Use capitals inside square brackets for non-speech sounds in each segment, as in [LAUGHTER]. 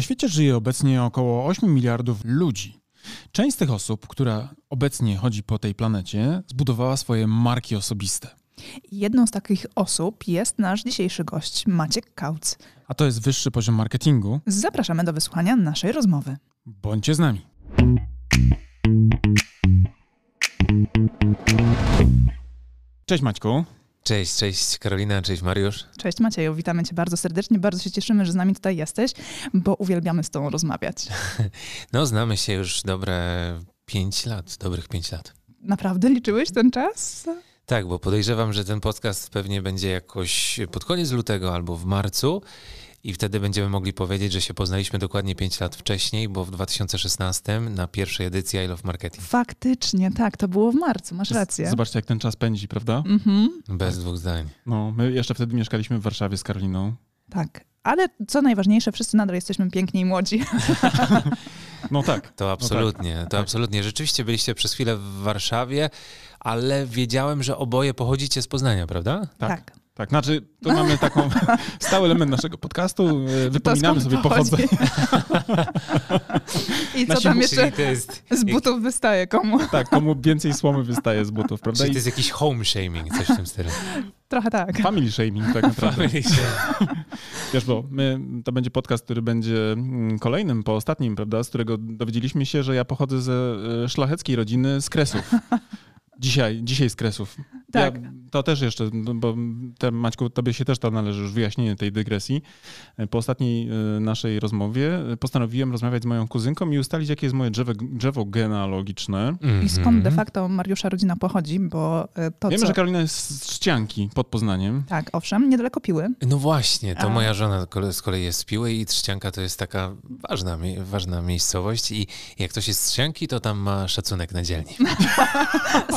Na świecie żyje obecnie około 8 miliardów ludzi. Część z tych osób, która obecnie chodzi po tej planecie, zbudowała swoje marki osobiste. Jedną z takich osób jest nasz dzisiejszy gość, Maciek Kauc. A to jest wyższy poziom marketingu. Zapraszamy do wysłuchania naszej rozmowy. Bądźcie z nami. Cześć Maćku. Cześć, cześć Karolina, cześć Mariusz. Cześć Macieju, witamy Cię bardzo serdecznie. Bardzo się cieszymy, że z nami tutaj jesteś, bo uwielbiamy z Tobą rozmawiać. [LAUGHS] No, znamy się już dobre 5 lat, dobrych 5 lat. Naprawdę liczyłeś ten czas? Tak, bo podejrzewam, że ten podcast pewnie będzie jakoś pod koniec lutego albo w marcu. I wtedy będziemy mogli powiedzieć, że się poznaliśmy dokładnie 5 lat wcześniej, bo w 2016 na pierwszej edycji I Love Marketing. Faktycznie, tak, to było w marcu, masz rację. Zobaczcie, jak ten czas pędzi, prawda? Mhm. Bez dwóch zdań. No, my jeszcze wtedy mieszkaliśmy w Warszawie z Karoliną. Tak, ale co najważniejsze, wszyscy nadal jesteśmy piękni i młodzi. [LAUGHS] No tak. To absolutnie, to tak. absolutnie. Rzeczywiście byliście przez chwilę w Warszawie, ale wiedziałem, że oboje pochodzicie z Poznania, prawda? Tak. Tak, znaczy to mamy taką [LAUGHS] stały element naszego podcastu, wypominamy sobie pochodzenie. [LAUGHS] I co tam jeszcze to jest, z butów wystaje komu? Tak, komu więcej słomy wystaje z butów, prawda? czyli to jest jakiś home shaming, coś w tym stylu. [LAUGHS] Trochę tak. family shaming tak naprawdę. Family shaming. Wiesz, bo my, to będzie podcast, który będzie mm, kolejnym po ostatnim, prawda, z którego dowiedzieliśmy się, że ja pochodzę ze e, szlacheckiej rodziny z Kresów. Dzisiaj, dzisiaj z Kresów. Tak. Ja, to też jeszcze, no bo te, Maćku, tobie się też to należy już wyjaśnienie tej dygresji. E, Po ostatniej e, naszej rozmowie e, postanowiłem rozmawiać z moją kuzynką i ustalić, jakie jest moje drzewo, drzewo genealogiczne. I skąd de Mhm. facto Mariusza rodzina pochodzi, bo to Wiemy, co... że Karolina jest z Trzcianki pod Poznaniem. Tak, owszem, niedaleko Piły. No właśnie, to A. moja żona z kolei jest z Piły i Trzcianka to jest taka ważna, ważna miejscowość i jak ktoś jest z Trzcianki, to tam ma szacunek na dzielni. [LAUGHS]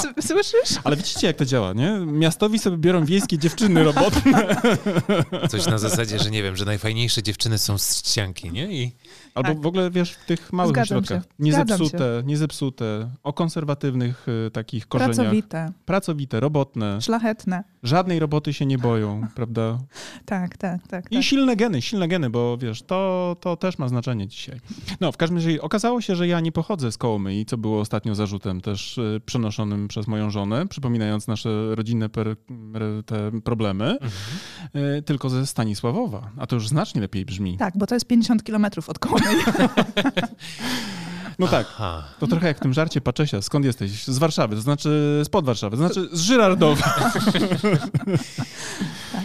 [LAUGHS] [LAUGHS] Słyszysz? Ale widzicie, jak to działa, nie? Miastowi sobie biorą wiejskie dziewczyny robotne. [LAUGHS] Coś na zasadzie, że nie wiem, że najfajniejsze dziewczyny są z Trzcianki, nie? I Albo Tak. w ogóle, wiesz, w tych małych Zgadzam ośrodkach. się. Niezepsute, niezepsute, o konserwatywnych y, takich korzeniach. Pracowite, Pracowite, robotne. szlachetne. Żadnej roboty się nie boją, [LAUGHS] prawda? Tak, tak, tak. I tak. silne geny, silne geny, bo wiesz, to, to też ma znaczenie dzisiaj. No, w każdym razie okazało się, że ja nie pochodzę z Kołomyi, co było ostatnio zarzutem też y, przenoszonym przez moją żonę, przypominając nasze rodzinne per, per, te problemy, y, tylko ze Stanisławowa. A to już znacznie lepiej brzmi. Tak, bo to jest 50 kilometrów od Kołomyi. [LAUGHS] No tak. Aha. To trochę jak w tym żarcie Paczesia. Skąd jesteś? Z Warszawy, to znaczy spod Warszawy, to znaczy z Żyrardowa. [LAUGHS]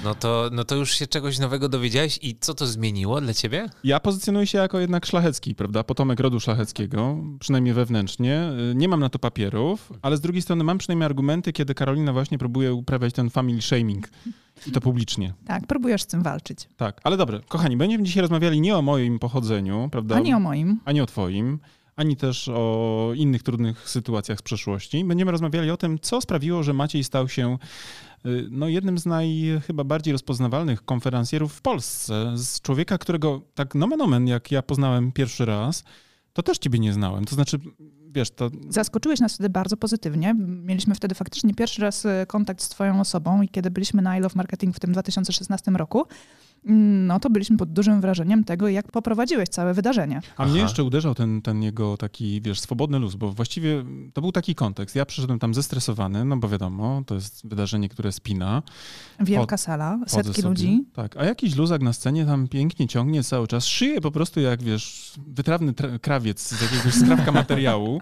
No to, no to już się czegoś nowego dowiedziałeś i co to zmieniło dla ciebie? Ja pozycjonuję się jako jednak szlachecki, prawda? Potomek rodu szlacheckiego, przynajmniej wewnętrznie. Nie mam na to papierów, ale z drugiej strony mam przynajmniej argumenty, kiedy Karolina właśnie próbuje uprawiać ten family shaming. I to publicznie. Tak, próbujesz z tym walczyć. Tak, ale dobrze, kochani, będziemy dzisiaj rozmawiali nie o moim pochodzeniu, prawda? A nie o moim. ani o twoim, ani też o innych trudnych sytuacjach z przeszłości. Będziemy rozmawiali o tym, co sprawiło, że Maciej stał się no, jednym z naj chyba bardziej rozpoznawalnych konferencjerów w Polsce. Z człowieka, którego tak nomen omen, jak ja poznałem pierwszy raz, to też ciebie nie znałem. To znaczy, wiesz, to Zaskoczyłeś nas wtedy bardzo pozytywnie. Mieliśmy wtedy faktycznie pierwszy raz e, kontakt z twoją osobą i kiedy byliśmy na I Love Marketing w tym 2016 roku, no to byliśmy pod dużym wrażeniem tego, jak poprowadziłeś całe wydarzenie. A mnie Aha. jeszcze uderzał ten, ten jego taki, wiesz, swobodny luz, bo właściwie to był taki kontekst. Ja przyszedłem tam zestresowany, no bo wiadomo, to jest wydarzenie, które spina. Wielka sala, Chodzę setki sobie. ludzi. Tak, a jakiś luzak na scenie tam pięknie ciągnie cały czas, szyje po prostu jak, wiesz, wytrawny tra- krawiec z jakiegoś skrawka materiału,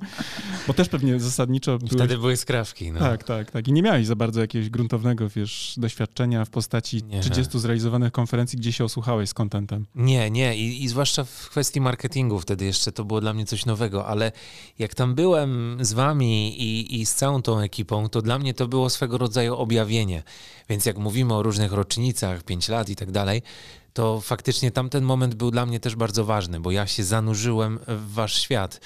bo też pewnie zasadniczo byłeś... wtedy były skrawki. No. Tak, tak, tak. I nie miałeś za bardzo jakiegoś gruntownego, wiesz, doświadczenia w postaci Nie. 30 zrealizowanych konferencji, gdzie się osłuchałeś z kontentem. Nie, nie. I, I zwłaszcza w kwestii marketingu wtedy jeszcze to było dla mnie coś nowego, ale jak tam byłem z wami i, i z całą tą ekipą, to dla mnie to było swego rodzaju objawienie. Więc jak mówimy o różnych rocznicach, 5 lat i tak dalej, to faktycznie tamten moment był dla mnie też bardzo ważny, bo ja się zanurzyłem w wasz świat.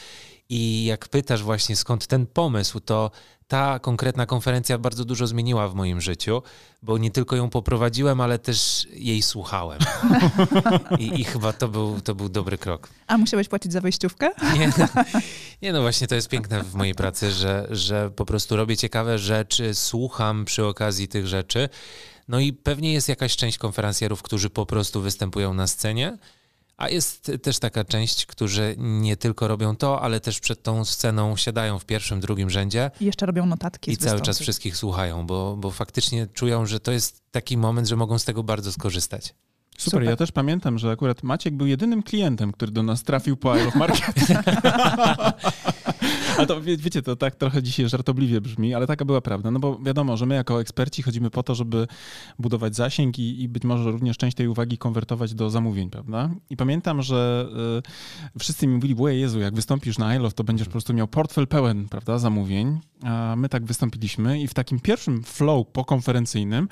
I jak pytasz właśnie skąd ten pomysł, to ta konkretna konferencja bardzo dużo zmieniła w moim życiu, bo nie tylko ją poprowadziłem, ale też jej słuchałem. I, i chyba to był, to był dobry krok. A musiałeś płacić za wejściówkę? Nie, nie, no właśnie to jest piękne w mojej pracy, że, że po prostu robię ciekawe rzeczy, słucham przy okazji tych rzeczy. No i pewnie jest jakaś część konferencjerów, którzy po prostu występują na scenie, A jest też taka część, którzy nie tylko robią to, ale też przed tą sceną siadają w pierwszym, drugim rzędzie. I jeszcze robią notatki. I cały czas wszystkich słuchają, bo, bo faktycznie czują, że to jest taki moment, że mogą z tego bardzo skorzystać. Super. Super. ja też pamiętam, że akurat Maciek był jedynym klientem, który do nas trafił po Isle [LAUGHS] Ale to wie, wiecie, to tak trochę dzisiaj żartobliwie brzmi, ale taka była prawda. No bo wiadomo, że my jako eksperci chodzimy po to, żeby budować zasięg i, i być może również część tej uwagi konwertować do zamówień, prawda? I pamiętam, że y, wszyscy mi mówili, boję Jezu, jak wystąpisz na ILOF, to będziesz po prostu miał portfel pełen, prawda, zamówień. A my tak wystąpiliśmy i w takim pierwszym flow pokonferencyjnym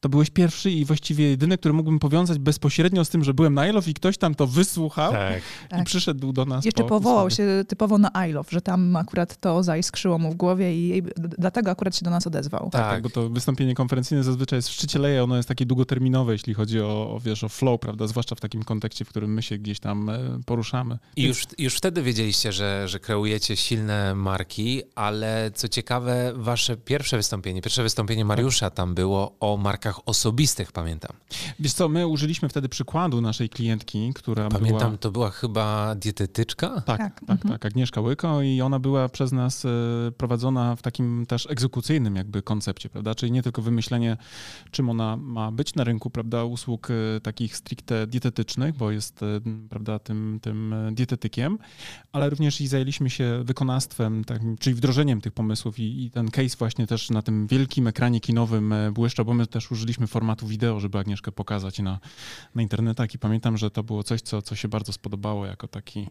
to byłeś pierwszy i właściwie jedyny, który mógłbym powiązać bezpośrednio z tym, że byłem na ILOF i ktoś tam to wysłuchał tak. i tak. przyszedł do nas. Jeszcze po powołał się typowo na ILOF, że tam akurat to zaiskrzyło mu w głowie i dlatego akurat się do nas odezwał. Tak, tak, bo to wystąpienie konferencyjne zazwyczaj jest w szczycie leje, ono jest takie długoterminowe, jeśli chodzi o, o, wiesz, o flow, prawda, zwłaszcza w takim kontekście, w którym my się gdzieś tam e, poruszamy. I Więc... już, już wtedy wiedzieliście, że, że kreujecie silne marki, ale co ciekawe, wasze pierwsze wystąpienie, pierwsze wystąpienie Mariusza tam było o markach osobistych, pamiętam. Wiesz co, my użyliśmy wtedy przykładu naszej klientki, która Pamiętam, była... to była chyba dietetyczka? Tak, tak, tak, mhm. tak, Agnieszka Łyko i ona była przez nas e, prowadzona w takim też egzekucyjnym jakby koncepcie, prawda, czyli nie tylko wymyślenie, czym ona ma być na rynku, prawda, usług e, takich stricte dietetycznych, bo jest, e, prawda, tym, tym dietetykiem, ale również i zajęliśmy się wykonawstwem, tak, czyli wdrożeniem tych pomysłów i, i ten case właśnie też na tym wielkim ekranie kinowym błyszczał, bo my też użyliśmy formatu wideo, żeby Agnieszkę pokazać na, na internetach i pamiętam, że to było coś, co, co się bardzo spodobało jako taki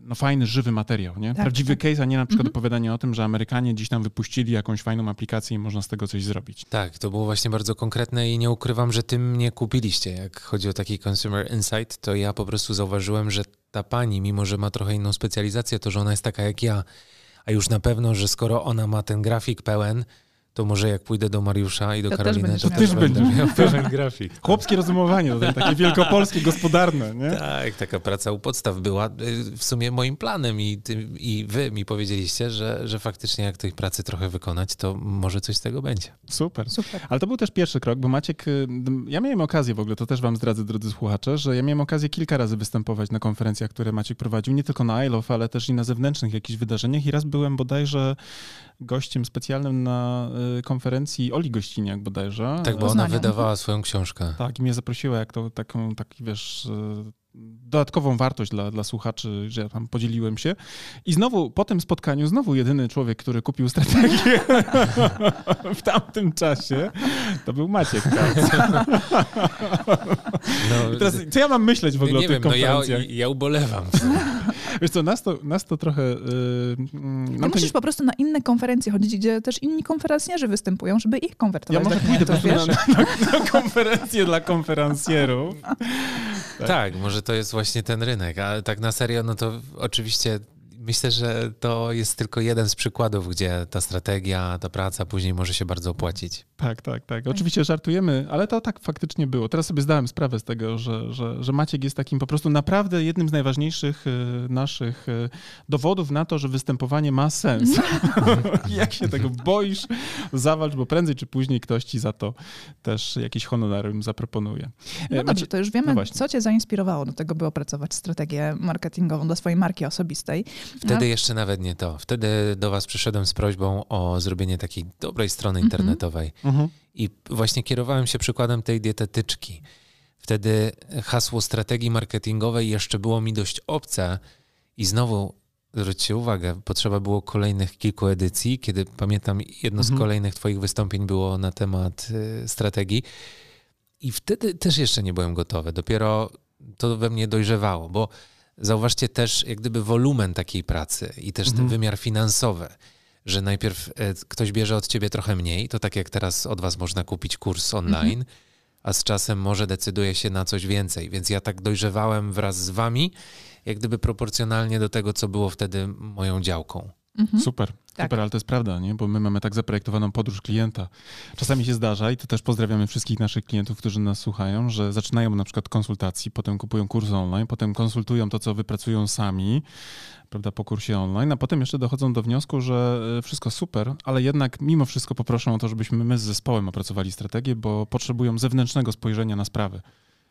no fajny, żywy materiał, nie? Tak, Prawdziwy tak. case, a nie na przykład mhm. opowiadanie o tym, że Amerykanie dziś tam wypuścili jakąś fajną aplikację i można z tego coś zrobić. Tak, to było właśnie bardzo konkretne i nie ukrywam, że tym mnie kupiliście. Jak chodzi o taki consumer insight, to ja po prostu zauważyłem, że ta pani, mimo że ma trochę inną specjalizację, to że ona jest taka jak ja, a już na pewno, że skoro ona ma ten grafik pełen, to może jak pójdę do Mariusza i do to Karoliny, też to też będę miał [LAUGHS] pełen grafik. Chłopskie rozumowanie, takie wielkopolskie, gospodarne, nie? Tak, taka praca u podstaw była y, w sumie moim planem i, ty, i wy mi powiedzieliście, że, że faktycznie jak tej pracy trochę wykonać, to może coś z tego będzie. Super. Super. Ale to był też pierwszy krok, bo Maciek, y, ja miałem okazję w ogóle, to też wam zdradzę, drodzy słuchacze, że ja miałem okazję kilka razy występować na konferencjach, które Maciek prowadził, nie tylko na ILOF, ale też i na zewnętrznych jakichś wydarzeniach i raz byłem bodajże gościem specjalnym na y, konferencji Oli Gościniak bodajże. Tak, bo ona wydawała swoją książkę. Tak, i mnie zaprosiła jak to taką, taki wiesz, y, dodatkową wartość dla, dla słuchaczy, że ja tam podzieliłem się. I znowu po tym spotkaniu, znowu jedyny człowiek, który kupił strategię [LAUGHS] w tamtym czasie, to był Maciek. [LAUGHS] No, teraz, co ja mam myśleć w ogóle nie o tych wiem, konferencjach? No ja, ja ubolewam. [LAUGHS] Wiesz co, nas to, nas to trochę... Yy, no musisz nie... po prostu na inne konferencje chodzić, gdzie też inni konferencjerzy występują, żeby ich konwertować. Ja może pójdę po prostu na, na, na konferencję dla konferencjerów. Tak. tak, może to jest właśnie ten rynek, ale tak na serio, no to oczywiście myślę, że to jest tylko jeden z przykładów, gdzie ta strategia, ta praca później może się bardzo opłacić. Tak, tak, tak. Oczywiście żartujemy, ale to tak faktycznie było. Teraz sobie zdałem sprawę z tego, że, że, że Maciek jest takim po prostu naprawdę jednym z najważniejszych y, naszych y, dowodów na to, że występowanie ma sens. [LAUGHS] [LAUGHS] Jak się tego boisz, zawalcz, bo prędzej czy później ktoś ci za to też jakiś honorarium zaproponuje. No e, dobrze, to już wiemy, no co cię zainspirowało do tego, by opracować strategię marketingową dla swojej marki osobistej. Wtedy no. jeszcze nawet nie to. Wtedy do was przyszedłem z prośbą o zrobienie takiej dobrej strony mhm. internetowej. Mhm. I właśnie kierowałem się przykładem tej dietetyczki. Wtedy hasło strategii marketingowej jeszcze było mi dość obce i znowu zwróćcie uwagę, potrzeba było kolejnych kilku edycji, kiedy pamiętam jedno mhm. z kolejnych twoich wystąpień było na temat y, strategii i wtedy też jeszcze nie byłem gotowy. Dopiero to we mnie dojrzewało, bo Zauważcie też jak gdyby wolumen takiej pracy i też mhm. ten wymiar finansowy, że najpierw e, ktoś bierze od ciebie trochę mniej, to tak jak teraz od was można kupić kurs online, mhm. a z czasem może decyduje się na coś więcej. Więc ja tak dojrzewałem wraz z wami, jak gdyby proporcjonalnie do tego, co było wtedy moją działką. Mhm. Super. Tak. Super, ale to jest prawda, nie? bo my mamy tak zaprojektowaną podróż klienta. Czasami się zdarza, i to też pozdrawiamy wszystkich naszych klientów, którzy nas słuchają, że zaczynają na przykład konsultacji, potem kupują kurs online, potem konsultują to, co wypracują sami, prawda, po kursie online, a potem jeszcze dochodzą do wniosku, że e, wszystko super, ale jednak mimo wszystko poproszą o to, żebyśmy my z zespołem opracowali strategię, bo potrzebują zewnętrznego spojrzenia na sprawy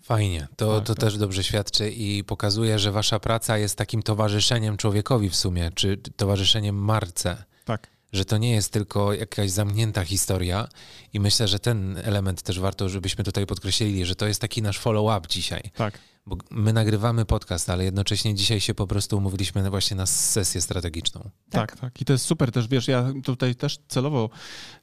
Fajnie, to, Tak, to tak. też dobrze świadczy i pokazuje, że wasza praca jest takim towarzyszeniem człowiekowi w sumie, czy towarzyszeniem marce. Tak. Że to nie jest tylko jakaś zamknięta historia i myślę, że ten element też warto, żebyśmy tutaj podkreślili, że to jest taki nasz follow-up dzisiaj. Tak. Bo my nagrywamy podcast, ale jednocześnie dzisiaj się po prostu umówiliśmy na właśnie na sesję strategiczną. Tak, tak. I to jest super też, wiesz, ja tutaj też celowo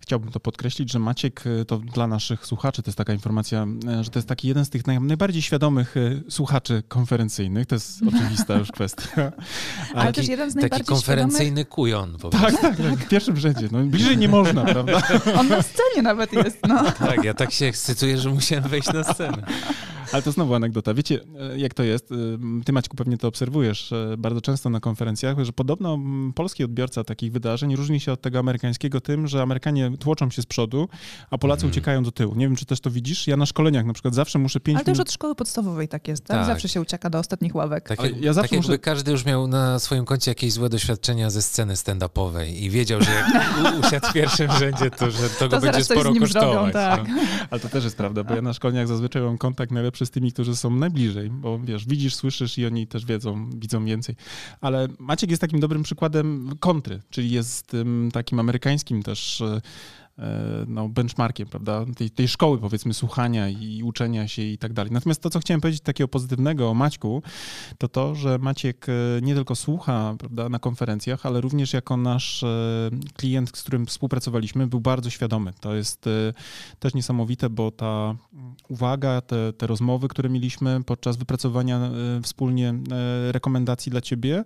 chciałbym to podkreślić, że Maciek y, to dla naszych słuchaczy, to jest taka informacja, y, że to jest taki jeden z tych naj, najbardziej świadomych y, słuchaczy konferencyjnych, to jest [LAUGHS] oczywista już kwestia. [LAUGHS] Ale też jeden z Taki najbardziej konferencyjny kujon po prostu. Tak, tak, tak, w pierwszym rzędzie. No, bliżej nie można, [LAUGHS] prawda? świadomych. On na scenie nawet jest, no. Tak, ja tak się ekscytuję, że musiałem wejść na scenę. Ale to znowu anegdota. Wiecie, e, jak to jest? E, Ty, Maćku, pewnie to obserwujesz e, bardzo często na konferencjach, że podobno mm, polski odbiorca takich wydarzeń różni się od tego amerykańskiego tym, że Amerykanie tłoczą się z przodu, a Polacy Mhm. uciekają do tyłu. Nie wiem, czy też to widzisz? Ja na szkoleniach na przykład zawsze muszę pięć Ale to już minut... od szkoły podstawowej tak jest, tak? Tak. Zawsze się ucieka do ostatnich ławek. Tak, jak, ja zawsze tak jakby muszę- każdy już miał na swoim koncie jakieś złe doświadczenia ze sceny stand-upowej i wiedział, że jak [LAUGHS] usiadł w pierwszym rzędzie, to że to go To będzie zaraz coś sporo kosztować. zrobią, tak. no. Ale to też jest prawda, bo ja na szkoleniach zazwyczaj mam kontakt najlepszy z tymi, którzy są najbliżej, bo wiesz, widzisz, słyszysz i oni też wiedzą, widzą więcej. Ale Maciek jest takim dobrym przykładem kontry, czyli jest takim amerykańskim też e, no, benchmarkiem, prawda, tej, tej szkoły powiedzmy słuchania i uczenia się i tak dalej. Natomiast to, co chciałem powiedzieć takiego pozytywnego o Maćku, to to, że Maciek e, nie tylko słucha prawda, na konferencjach, ale również jako nasz e, klient, z którym współpracowaliśmy, był bardzo świadomy. To jest e, też niesamowite, bo ta uwaga, te, te rozmowy, które mieliśmy podczas wypracowania e, wspólnie e, rekomendacji dla ciebie,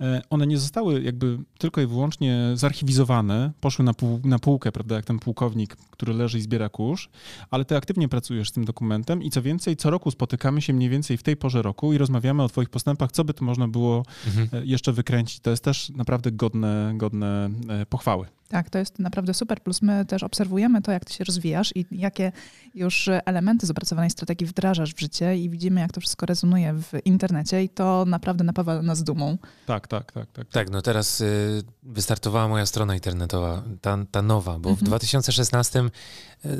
e, one nie zostały jakby tylko i wyłącznie zarchiwizowane, poszły na, pół, na półkę, prawda, jak ten pułkownik, który leży i zbiera kurz, ale ty aktywnie pracujesz z tym dokumentem i co więcej, co roku spotykamy się mniej więcej w tej porze roku i rozmawiamy o twoich postępach, co by tu można było Mhm. e, jeszcze wykręcić. To jest też naprawdę godne, godne e, pochwały. Tak, to jest naprawdę super. Plus my też obserwujemy to, jak ty się rozwijasz i jakie już elementy z opracowanej strategii wdrażasz w życie i widzimy, jak to wszystko rezonuje w internecie i to naprawdę napawa nas dumą. Tak, tak, tak, tak. Tak, no teraz y, wystartowała moja strona internetowa, ta, ta nowa, bo w Mhm. 2016 y,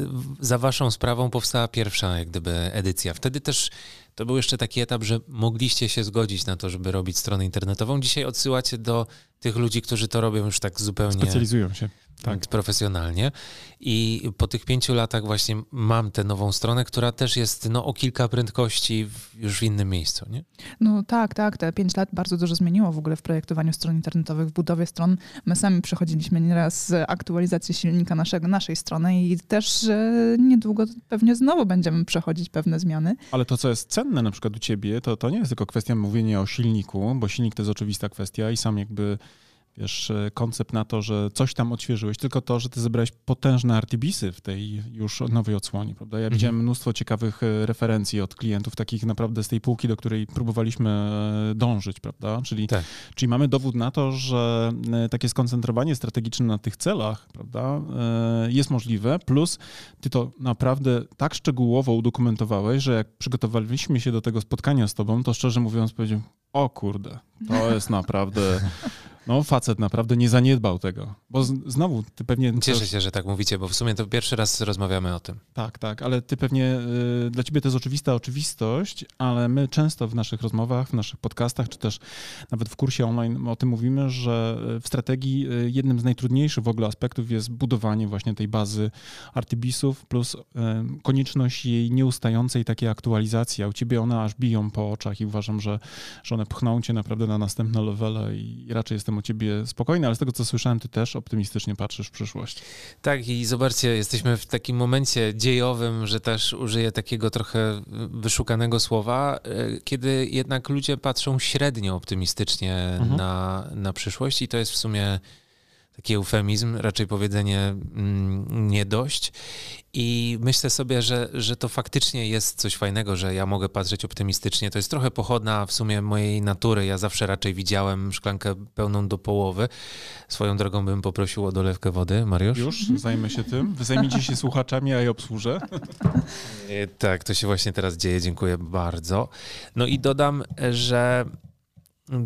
w- za waszą sprawą powstała pierwsza jak gdyby edycja. Wtedy też to był jeszcze taki etap, że mogliście się zgodzić na to, żeby robić stronę internetową. Dzisiaj odsyłacie do tych ludzi, którzy to robią już tak zupełnie Specjalizują się. Tak. profesjonalnie. I po tych pięciu latach właśnie mam tę nową stronę, która też jest no, o kilka prędkości w, już w innym miejscu. Nie? No tak, tak, te pięć lat bardzo dużo zmieniło w ogóle w projektowaniu stron internetowych, w budowie stron. My sami przechodziliśmy nieraz z aktualizacji silnika naszego, naszej strony i też e, niedługo pewnie znowu będziemy przechodzić pewne zmiany. Ale to, co jest cenne na przykład u ciebie, to, to nie jest tylko kwestia mówienia o silniku, bo silnik to jest oczywista kwestia i sam jakby wiesz, e, koncept na to, że coś tam odświeżyłeś, tylko to, że ty zebrałeś potężne RTBsy w tej już nowej odsłonie, prawda? Ja Mhm. widziałem mnóstwo ciekawych e, referencji od klientów, takich naprawdę z tej półki, do której próbowaliśmy e, dążyć, prawda? Czyli, Tak. czyli mamy dowód na to, że takie skoncentrowanie strategiczne na tych celach, prawda, jest możliwe, plus ty to naprawdę tak szczegółowo udokumentowałeś, że jak przygotowaliśmy się do tego spotkania z tobą, to szczerze mówiąc powiedziałem, o kurde, to jest naprawdę, [LAUGHS] no facet naprawdę nie zaniedbał tego, bo znowu ty pewnie... Cieszę się, że tak mówicie, bo w sumie to pierwszy raz rozmawiamy o tym. Tak, tak, ale ty pewnie, y, dla ciebie to jest oczywista oczywistość, ale my często w naszych rozmowach, w naszych podcastach, czy też nawet w kursie online o tym mówimy, że y, w strategii y, jednym z najtrudniejszych w ogóle aspektów jest budowanie właśnie tej bazy RTBS-ów plus konieczność jej nieustającej takiej aktualizacji, a u ciebie one aż biją po oczach i uważam, że, że one pchną cię naprawdę na następne levele i raczej jestem o ciebie spokojny, ale z tego co słyszałem, ty też optymistycznie patrzysz w przyszłość. Tak, i zobaczcie, jesteśmy w takim momencie dziejowym, że też użyję takiego trochę wyszukanego słowa, e, kiedy jednak ludzie patrzą średnio optymistycznie Mhm. na, na przyszłość i to jest w sumie taki eufemizm, raczej powiedzenie mm, nie dość. I myślę sobie, że, że to faktycznie jest coś fajnego, że ja mogę patrzeć optymistycznie. To jest trochę pochodna w sumie mojej natury. Ja zawsze raczej widziałem szklankę pełną do połowy. Swoją drogą bym poprosił o dolewkę wody, Mariusz. Już zajmę się tym. Wy zajmijcie się słuchaczami, a ja obsłużę. E, Tak, to się właśnie teraz dzieje. Dziękuję bardzo. No i dodam, że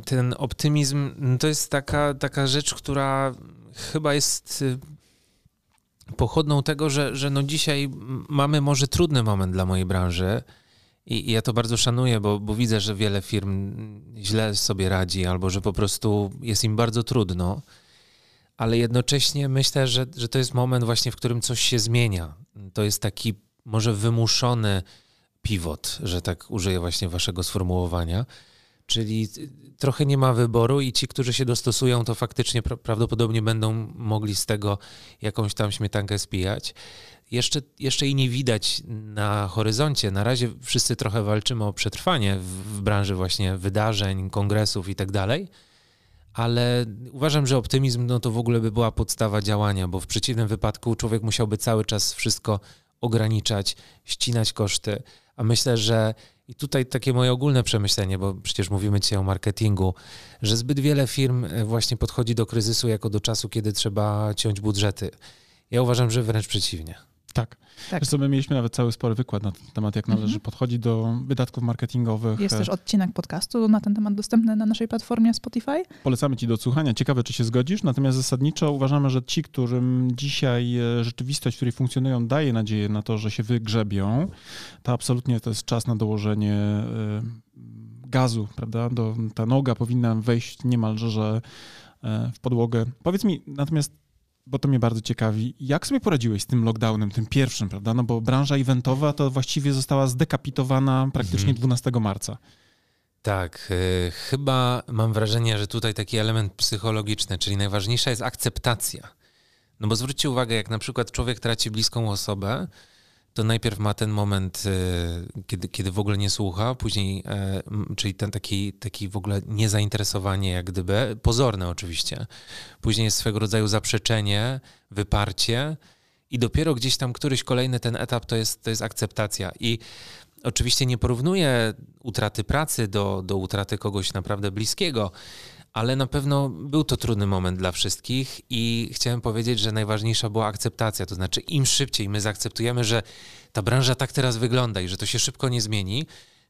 ten optymizm to jest taka, taka rzecz, która chyba jest y, pochodną tego, że, że no dzisiaj mamy może trudny moment dla mojej branży I, ja to bardzo szanuję, bo, bo widzę, że wiele firm źle sobie radzi albo że po prostu jest im bardzo trudno. Ale jednocześnie myślę, że, że to jest moment właśnie, w którym coś się zmienia. To jest taki może wymuszony pivot, że tak użyję właśnie waszego sformułowania. Czyli trochę nie ma wyboru i ci, którzy się dostosują, to faktycznie prawdopodobnie będą mogli z tego jakąś tam śmietankę spijać. Jeszcze, jeszcze i nie widać na horyzoncie. Na razie wszyscy trochę walczymy o przetrwanie w, w branży właśnie wydarzeń, kongresów i tak dalej, ale uważam, że optymizm no to w ogóle by była podstawa działania, bo w przeciwnym wypadku człowiek musiałby cały czas wszystko ograniczać, ścinać koszty, a myślę, że i tutaj takie moje ogólne przemyślenie, bo przecież mówimy dzisiaj o marketingu, że zbyt wiele firm e, właśnie podchodzi do kryzysu jako do czasu, kiedy trzeba ciąć budżety. Ja uważam, że wręcz przeciwnie. Tak. tak. Zresztą my mieliśmy nawet cały spory wykład na ten temat, jak należy mhm. podchodzić do wydatków marketingowych. Jest też odcinek podcastu na ten temat dostępny na naszej platformie Spotify. Polecamy Ci do odsłuchania. Ciekawe, czy się zgodzisz, natomiast zasadniczo uważamy, że ci, którym dzisiaj e, rzeczywistość, w której funkcjonują, daje nadzieję na to, że się wygrzebią, to absolutnie to jest czas na dołożenie e, gazu, prawda? Do, ta noga powinna wejść niemalże e, w podłogę. Powiedz mi natomiast bo to mnie bardzo ciekawi. Jak sobie poradziłeś z tym lockdownem, tym pierwszym, prawda? No bo branża eventowa to właściwie została zdekapitowana praktycznie mhm. 12 marca. Tak, y, chyba mam wrażenie, że tutaj taki element psychologiczny, czyli najważniejsza jest akceptacja. No bo zwróćcie uwagę, jak na przykład człowiek traci bliską osobę, to najpierw ma ten moment, e, kiedy, kiedy w ogóle nie słucha, później, e, czyli ten taki, taki w ogóle niezainteresowanie, jak gdyby, pozorne oczywiście. Później jest swego rodzaju zaprzeczenie, wyparcie i dopiero gdzieś tam któryś kolejny ten etap to jest, to jest akceptacja. I oczywiście nie porównuję utraty pracy do, do utraty kogoś naprawdę bliskiego, ale na pewno był to trudny moment dla wszystkich i chciałem powiedzieć, że najważniejsza była akceptacja. To znaczy, im szybciej my zaakceptujemy, że ta branża tak teraz wygląda i że to się szybko nie zmieni,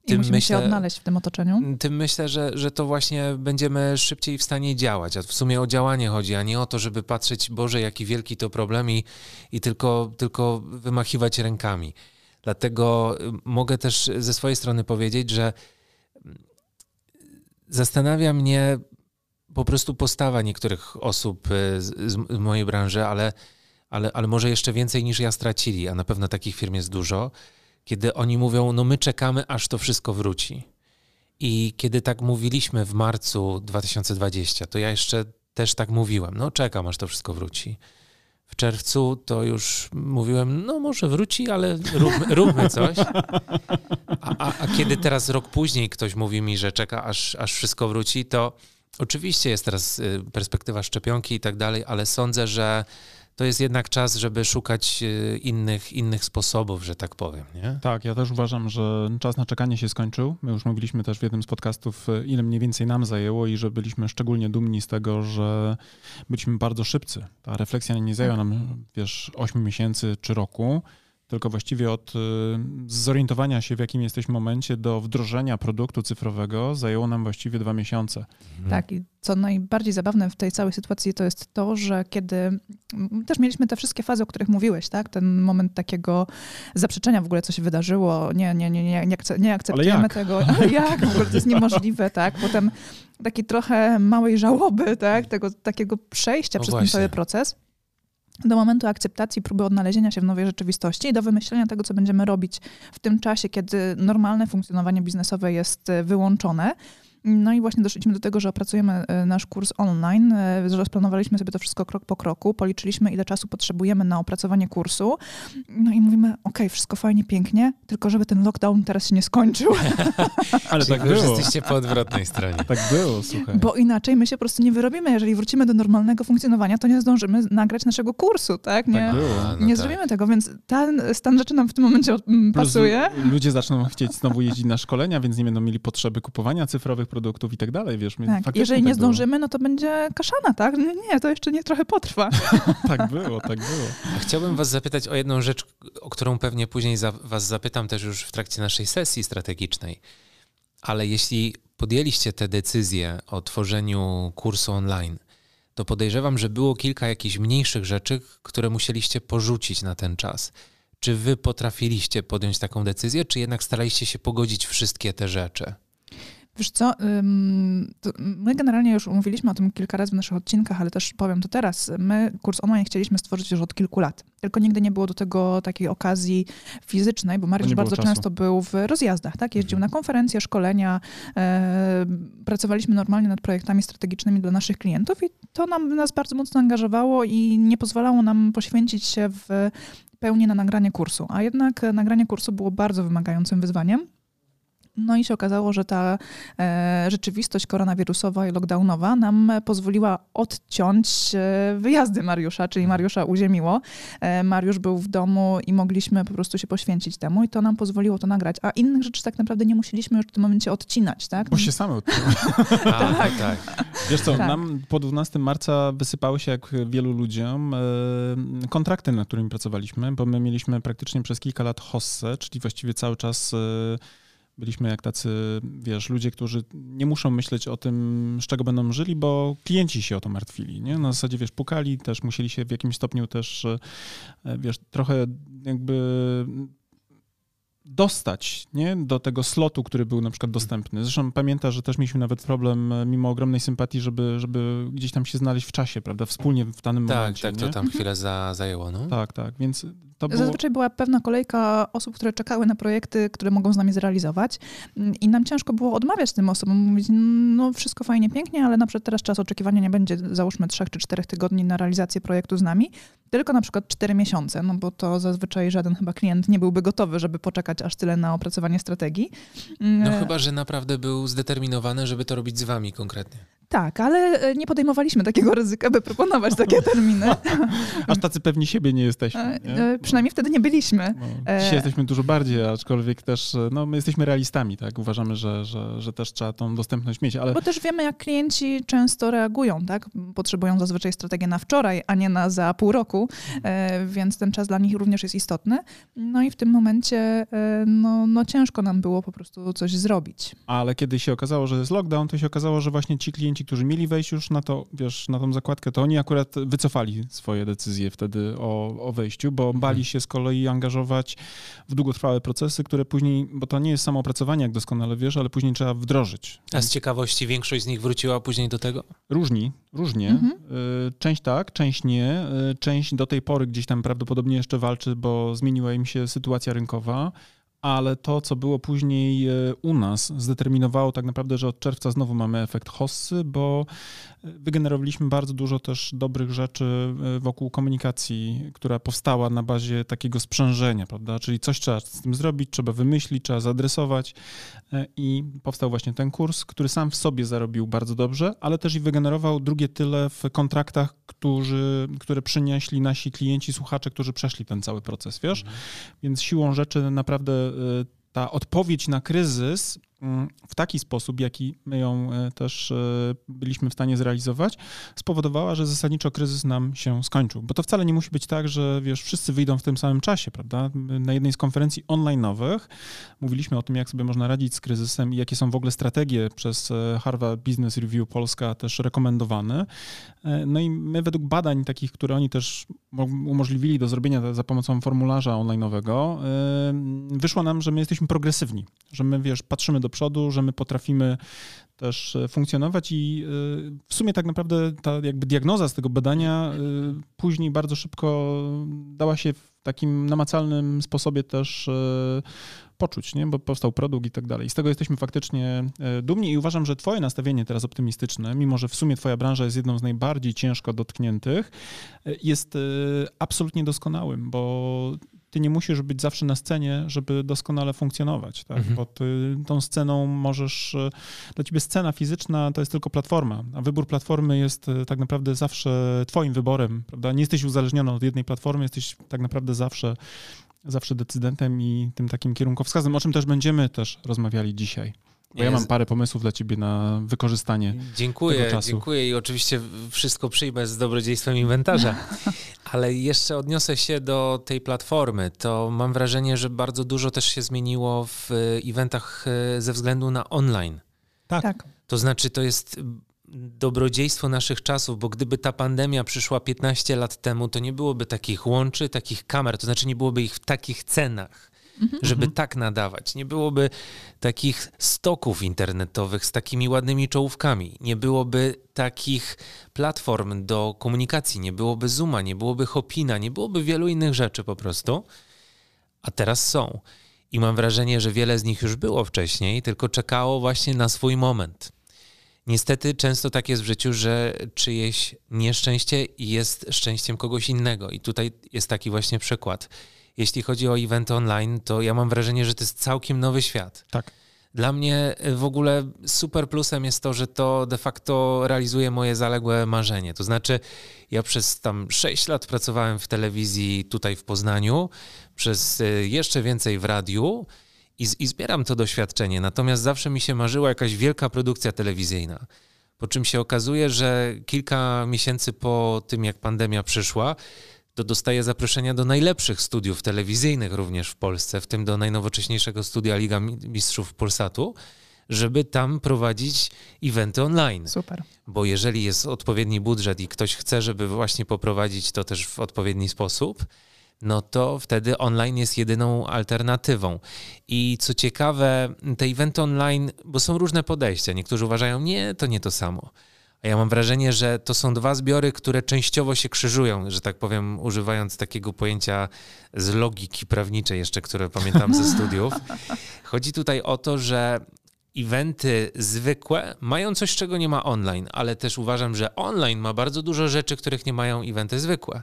tym I musimy myślę, się odnaleźć w tym otoczeniu. Tym myślę, że, że to właśnie będziemy szybciej w stanie działać. A w sumie o działanie chodzi, a nie o to, żeby patrzeć, Boże, jaki wielki to problem i, i tylko, tylko wymachiwać rękami. Dlatego mogę też ze swojej strony powiedzieć, że zastanawia mnie po prostu postawa niektórych osób e, z, z mojej branży, ale, ale, ale może jeszcze więcej niż ja stracili, a na pewno takich firm jest dużo, kiedy oni mówią, no my czekamy, aż to wszystko wróci. I kiedy tak mówiliśmy w marcu 2020, to ja jeszcze też tak mówiłem, no czekam, aż to wszystko wróci. W czerwcu to już mówiłem, no może wróci, ale róbmy, [LAUGHS] róbmy coś. A, a, a, kiedy teraz rok później ktoś mówi mi, że czeka, aż, aż wszystko wróci, to Oczywiście jest teraz y, perspektywa szczepionki i tak dalej, ale sądzę, że to jest jednak czas, żeby szukać y, innych, innych sposobów, że tak powiem. Nie? Tak, ja też uważam, że czas na czekanie się skończył. My już mówiliśmy też w jednym z podcastów, y, ile mniej więcej nam zajęło i że byliśmy szczególnie dumni z tego, że byliśmy bardzo szybcy. Ta refleksja nie zajęła nam, wiesz, 8 miesięcy czy roku tylko właściwie od y, zorientowania się, w jakim jesteśmy momencie, do wdrożenia produktu cyfrowego zajęło nam właściwie dwa miesiące. Mhm. Tak, i co najbardziej zabawne w tej całej sytuacji to jest to, że kiedy też mieliśmy te wszystkie fazy, o których mówiłeś, tak? Ten moment takiego zaprzeczenia w ogóle, co się wydarzyło, nie, nie, nie, nie, nie, nie akceptujemy tego. Ale jak? W ogóle to jest niemożliwe, tak? Potem takiej trochę małej żałoby, tak? Tego takiego przejścia przez właśnie. ten cały proces do momentu akceptacji, próby odnalezienia się w nowej rzeczywistości i do wymyślenia tego, co będziemy robić w tym czasie, kiedy normalne funkcjonowanie biznesowe jest e, wyłączone. No i właśnie doszliśmy do tego, że opracujemy e, nasz kurs online. E, rozplanowaliśmy sobie to wszystko krok po kroku, policzyliśmy, ile czasu potrzebujemy na opracowanie kursu. No i mówimy, ok, wszystko fajnie, pięknie, tylko żeby ten lockdown teraz się nie skończył. [LAUGHS] Ale tak było. jesteście po odwrotnej stronie. Tak było, słuchaj. Bo inaczej my się po prostu nie wyrobimy. Jeżeli wrócimy do normalnego funkcjonowania, to nie zdążymy nagrać naszego kursu, tak? Nie, tak było. No nie tak. zrobimy tego, więc ten stan rzeczy nam w tym momencie mm, pasuje. ludzie zaczną chcieć znowu jeździć na szkolenia, więc nie będą mieli potrzeby kupowania cyfrowych produktów i tak dalej, wiesz. Tak. Jeżeli nie tak zdążymy, było. no to będzie kaszana, tak? Nie, nie, to jeszcze nie trochę potrwa. [LAUGHS] tak było, tak było. Chciałbym was zapytać o jedną rzecz, o którą pewnie później za, was zapytam też już w trakcie naszej sesji strategicznej. Ale jeśli podjęliście tę decyzję o tworzeniu kursu online, to podejrzewam, że było kilka jakichś mniejszych rzeczy, które musieliście porzucić na ten czas. Czy wy potrafiliście podjąć taką decyzję, czy jednak staraliście się pogodzić wszystkie te rzeczy? Wiesz co, my generalnie już mówiliśmy o tym kilka razy w naszych odcinkach, ale też powiem to teraz. My kurs online chcieliśmy stworzyć już od kilku lat, tylko nigdy nie było do tego takiej okazji fizycznej, bo Mariusz bardzo czasu. często był w rozjazdach, tak? Jeździł na konferencje, szkolenia, e, pracowaliśmy normalnie nad projektami strategicznymi dla naszych klientów i to nam, nas bardzo mocno angażowało i nie pozwalało nam poświęcić się w pełni na nagranie kursu. A jednak nagranie kursu było bardzo wymagającym wyzwaniem. No i się okazało, że ta e, rzeczywistość koronawirusowa i lockdownowa nam pozwoliła odciąć e, wyjazdy Mariusza, czyli Mariusza uziemiło. E, Mariusz był w domu i mogliśmy po prostu się poświęcić temu i to nam pozwoliło to nagrać. A innych rzeczy tak naprawdę nie musieliśmy już w tym momencie odcinać, tak? Bo się same odcinały. [LAUGHS] tak. tak. Wiesz co, tak. nam po 12 marca wysypały się, jak wielu ludziom, e, kontrakty, nad którymi pracowaliśmy, bo my mieliśmy praktycznie przez kilka lat hossę, czyli właściwie cały czas e, Byliśmy jak tacy, wiesz, ludzie, którzy nie muszą myśleć o tym, z czego będą żyli, bo klienci się o to martwili, nie? Na zasadzie, wiesz, pukali, też musieli się w jakimś stopniu też, e, wiesz, trochę jakby dostać nie? do tego slotu, który był na przykład dostępny. Zresztą pamiętasz, że też mieliśmy nawet problem, e, mimo ogromnej sympatii, żeby, żeby gdzieś tam się znaleźć w czasie, prawda, wspólnie w danym tak, momencie. Tak, tak, to tam chwilę za, zajęło. No. Tak, tak, więc to było... Zazwyczaj była pewna kolejka osób, które czekały na projekty, które mogą z nami zrealizować mm, i nam ciężko było odmawiać tym osobom, mówić, no wszystko fajnie, pięknie, ale na przykład teraz czas oczekiwania nie będzie, załóżmy, trzech czy czterech tygodni na realizację projektu z nami, tylko na przykład cztery miesiące, no bo to zazwyczaj żaden chyba klient nie byłby gotowy, żeby poczekać aż tyle na opracowanie strategii. No e, chyba, że naprawdę był zdeterminowany, żeby to robić z wami konkretnie. Tak, ale e, nie podejmowaliśmy takiego ryzyka, by proponować takie [LAUGHS] terminy. Aż tacy pewni siebie nie jesteśmy. E, nie? Przynajmniej wtedy nie byliśmy. No, dzisiaj jesteśmy dużo bardziej, aczkolwiek też no, my jesteśmy realistami, tak? Uważamy, że, że, że też trzeba tą dostępność mieć. Ale... Bo też wiemy, jak klienci często reagują, tak? Potrzebują zazwyczaj strategię na wczoraj, a nie na za pół roku, więc ten czas dla nich również jest istotny. No i w tym momencie no, no ciężko nam było po prostu coś zrobić. Ale kiedy się okazało, że jest lockdown, to się okazało, że właśnie ci klienci, którzy mieli wejść już na to, wiesz, na tą zakładkę, to oni akurat wycofali swoje decyzje wtedy o, o wejściu, bo mhm. bali się z kolei angażować w długotrwałe procesy, które później, bo to nie jest samo opracowanie, jak doskonale wiesz, ale później trzeba wdrożyć. A z ciekawości większość z nich wróciła później do tego? Różni, różnie. Mhm. Y, część tak, część nie. Y, część do tej pory gdzieś tam prawdopodobnie jeszcze walczy, bo zmieniła im się sytuacja rynkowa ale to, co było później e, u nas, zdeterminowało tak naprawdę, że od czerwca znowu mamy efekt hossy, bo wygenerowaliśmy bardzo dużo też dobrych rzeczy e, wokół komunikacji, która powstała na bazie takiego sprzężenia, prawda? Czyli coś trzeba z tym zrobić, trzeba wymyślić, trzeba zaadresować e, i powstał właśnie ten kurs, który sam w sobie zarobił bardzo dobrze, ale też i wygenerował drugie tyle w kontraktach, którzy, które przynieśli nasi klienci, słuchacze, którzy przeszli ten cały proces, wiesz? Mhm. Więc siłą rzeczy naprawdę e, ta odpowiedź na kryzys w taki sposób, jaki my ją e, też e, byliśmy w stanie zrealizować, spowodowała, że zasadniczo kryzys nam się skończył. Bo to wcale nie musi być tak, że wiesz, wszyscy wyjdą w tym samym czasie, prawda? Na jednej z konferencji online'owych mówiliśmy o tym, jak sobie można radzić z kryzysem i jakie są w ogóle strategie przez e, Harvard Business Review Polska też rekomendowane. No i my według badań takich, które oni też umożliwili do zrobienia za pomocą formularza online'owego, wyszło nam, że my jesteśmy progresywni, że my, wiesz, patrzymy do przodu, że my potrafimy też e, funkcjonować i e, w sumie tak naprawdę ta jakby diagnoza z tego badania e, później bardzo szybko dała się w takim namacalnym sposobie też poczuć, nie? bo powstał produkt i tak dalej. Z tego jesteśmy faktycznie dumni i uważam, że twoje nastawienie teraz optymistyczne, mimo że w sumie twoja branża jest jedną z najbardziej ciężko dotkniętych, jest absolutnie doskonałym, bo ty nie musisz być zawsze na scenie, żeby doskonale funkcjonować, tak? Mhm. bo ty tą sceną możesz, e, dla ciebie scena fizyczna to jest tylko platforma, a wybór platformy jest e, tak naprawdę zawsze twoim wyborem, prawda? Nie jesteś uzależniony od jednej platformy, jesteś tak naprawdę zawsze, zawsze decydentem i tym takim kierunkowskazem, o czym też będziemy też rozmawiali dzisiaj. Bo ja mam parę pomysłów dla ciebie na wykorzystanie dziękuję, tego czasu. Dziękuję i oczywiście wszystko przyjmę z dobrodziejstwem inwentarza. [LAUGHS] Ale jeszcze odniosę się do tej platformy. To mam wrażenie, że bardzo dużo też się zmieniło w eventach e, ze względu na online. Tak. tak. To znaczy, to jest dobrodziejstwo naszych czasów, bo gdyby ta pandemia przyszła 15 lat temu, to nie byłoby takich łączy, takich kamer, to znaczy nie byłoby ich w takich cenach, mhm. żeby tak nadawać. Nie byłoby takich stoków internetowych z takimi ładnymi czołówkami, nie byłoby takich platform do komunikacji, nie byłoby Zooma, nie byłoby Hopina, nie byłoby wielu innych rzeczy po prostu, a teraz są. I mam wrażenie, że wiele z nich już było wcześniej, tylko czekało właśnie na swój moment. Niestety często tak jest w życiu, że czyjeś nieszczęście jest szczęściem kogoś innego. I tutaj jest taki właśnie przykład. Jeśli chodzi o event online, to ja mam wrażenie, że to jest całkiem nowy świat. Tak. Dla mnie w ogóle super plusem jest to, że to de facto realizuje moje zaległe marzenie. To znaczy, ja przez tam 6 lat pracowałem w telewizji tutaj w Poznaniu, przez y, jeszcze więcej w radiu i, i zbieram to doświadczenie. Natomiast zawsze mi się marzyła jakaś wielka produkcja telewizyjna. Po czym się okazuje, że kilka miesięcy po tym, jak pandemia przyszła, to dostaję zaproszenia do najlepszych studiów telewizyjnych również w Polsce, w tym do najnowocześniejszego studia Liga Mistrzów Polsatu, żeby tam prowadzić eventy online. Super. Bo jeżeli jest odpowiedni budżet i ktoś chce, żeby właśnie poprowadzić to też w odpowiedni sposób, no to wtedy online jest jedyną alternatywą. I co ciekawe, te eventy online, bo są różne podejścia. Niektórzy uważają, nie, to nie to samo. A ja mam wrażenie, że to są dwa zbiory, które częściowo się krzyżują, że tak powiem, używając takiego pojęcia z logiki prawniczej jeszcze, które pamiętam ze studiów. [LAUGHS] Chodzi tutaj o to, że eventy zwykłe mają coś, czego nie ma online, ale też uważam, że online ma bardzo dużo rzeczy, których nie mają eventy zwykłe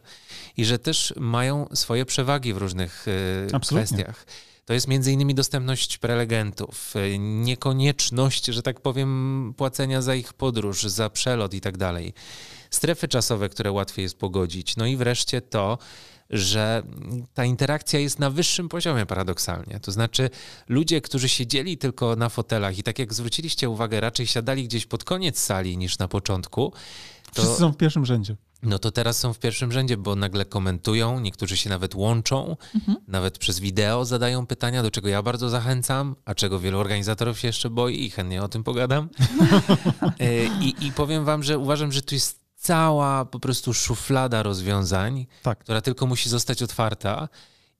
i że też mają swoje przewagi w różnych y, kwestiach. To jest między innymi dostępność prelegentów, niekonieczność, że tak powiem, płacenia za ich podróż, za przelot i tak dalej. Strefy czasowe, które łatwiej jest pogodzić. No i wreszcie to, że ta interakcja jest na wyższym poziomie paradoksalnie. To znaczy ludzie, którzy siedzieli tylko na fotelach i tak jak zwróciliście uwagę, raczej siadali gdzieś pod koniec sali niż na początku. To... Wszyscy są w pierwszym rzędzie. No to teraz są w pierwszym rzędzie, bo nagle komentują, niektórzy się nawet łączą, mhm. nawet przez wideo zadają pytania, do czego ja bardzo zachęcam, a czego wielu organizatorów się jeszcze boi i chętnie o tym pogadam. [LAUGHS] E, I, I powiem wam, że uważam, że tu jest cała po prostu szuflada rozwiązań, tak. która tylko musi zostać otwarta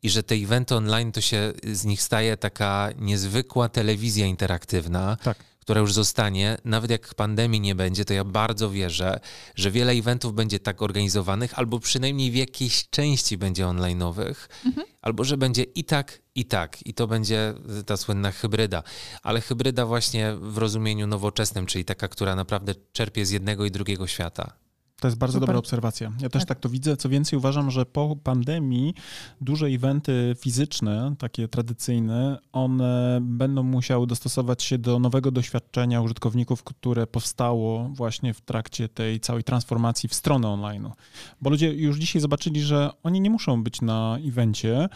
i że te eventy online to się z nich staje taka niezwykła telewizja interaktywna, tak. Która już zostanie, nawet jak pandemii nie będzie, to ja bardzo wierzę, że wiele eventów będzie tak organizowanych, albo przynajmniej w jakiejś części będzie online'owych, mhm. albo że będzie i tak, i tak. I to będzie ta słynna hybryda. Ale hybryda właśnie w rozumieniu nowoczesnym, czyli taka, która naprawdę czerpie z jednego i drugiego świata. To jest bardzo Super. dobra obserwacja. Ja też tak. tak. to widzę. Co więcej, uważam, że po pandemii duże eventy fizyczne, takie tradycyjne, one będą musiały dostosować się do nowego doświadczenia użytkowników, które powstało właśnie w trakcie tej całej transformacji w stronę online. Bo ludzie już dzisiaj zobaczyli, że oni nie muszą być na evencie,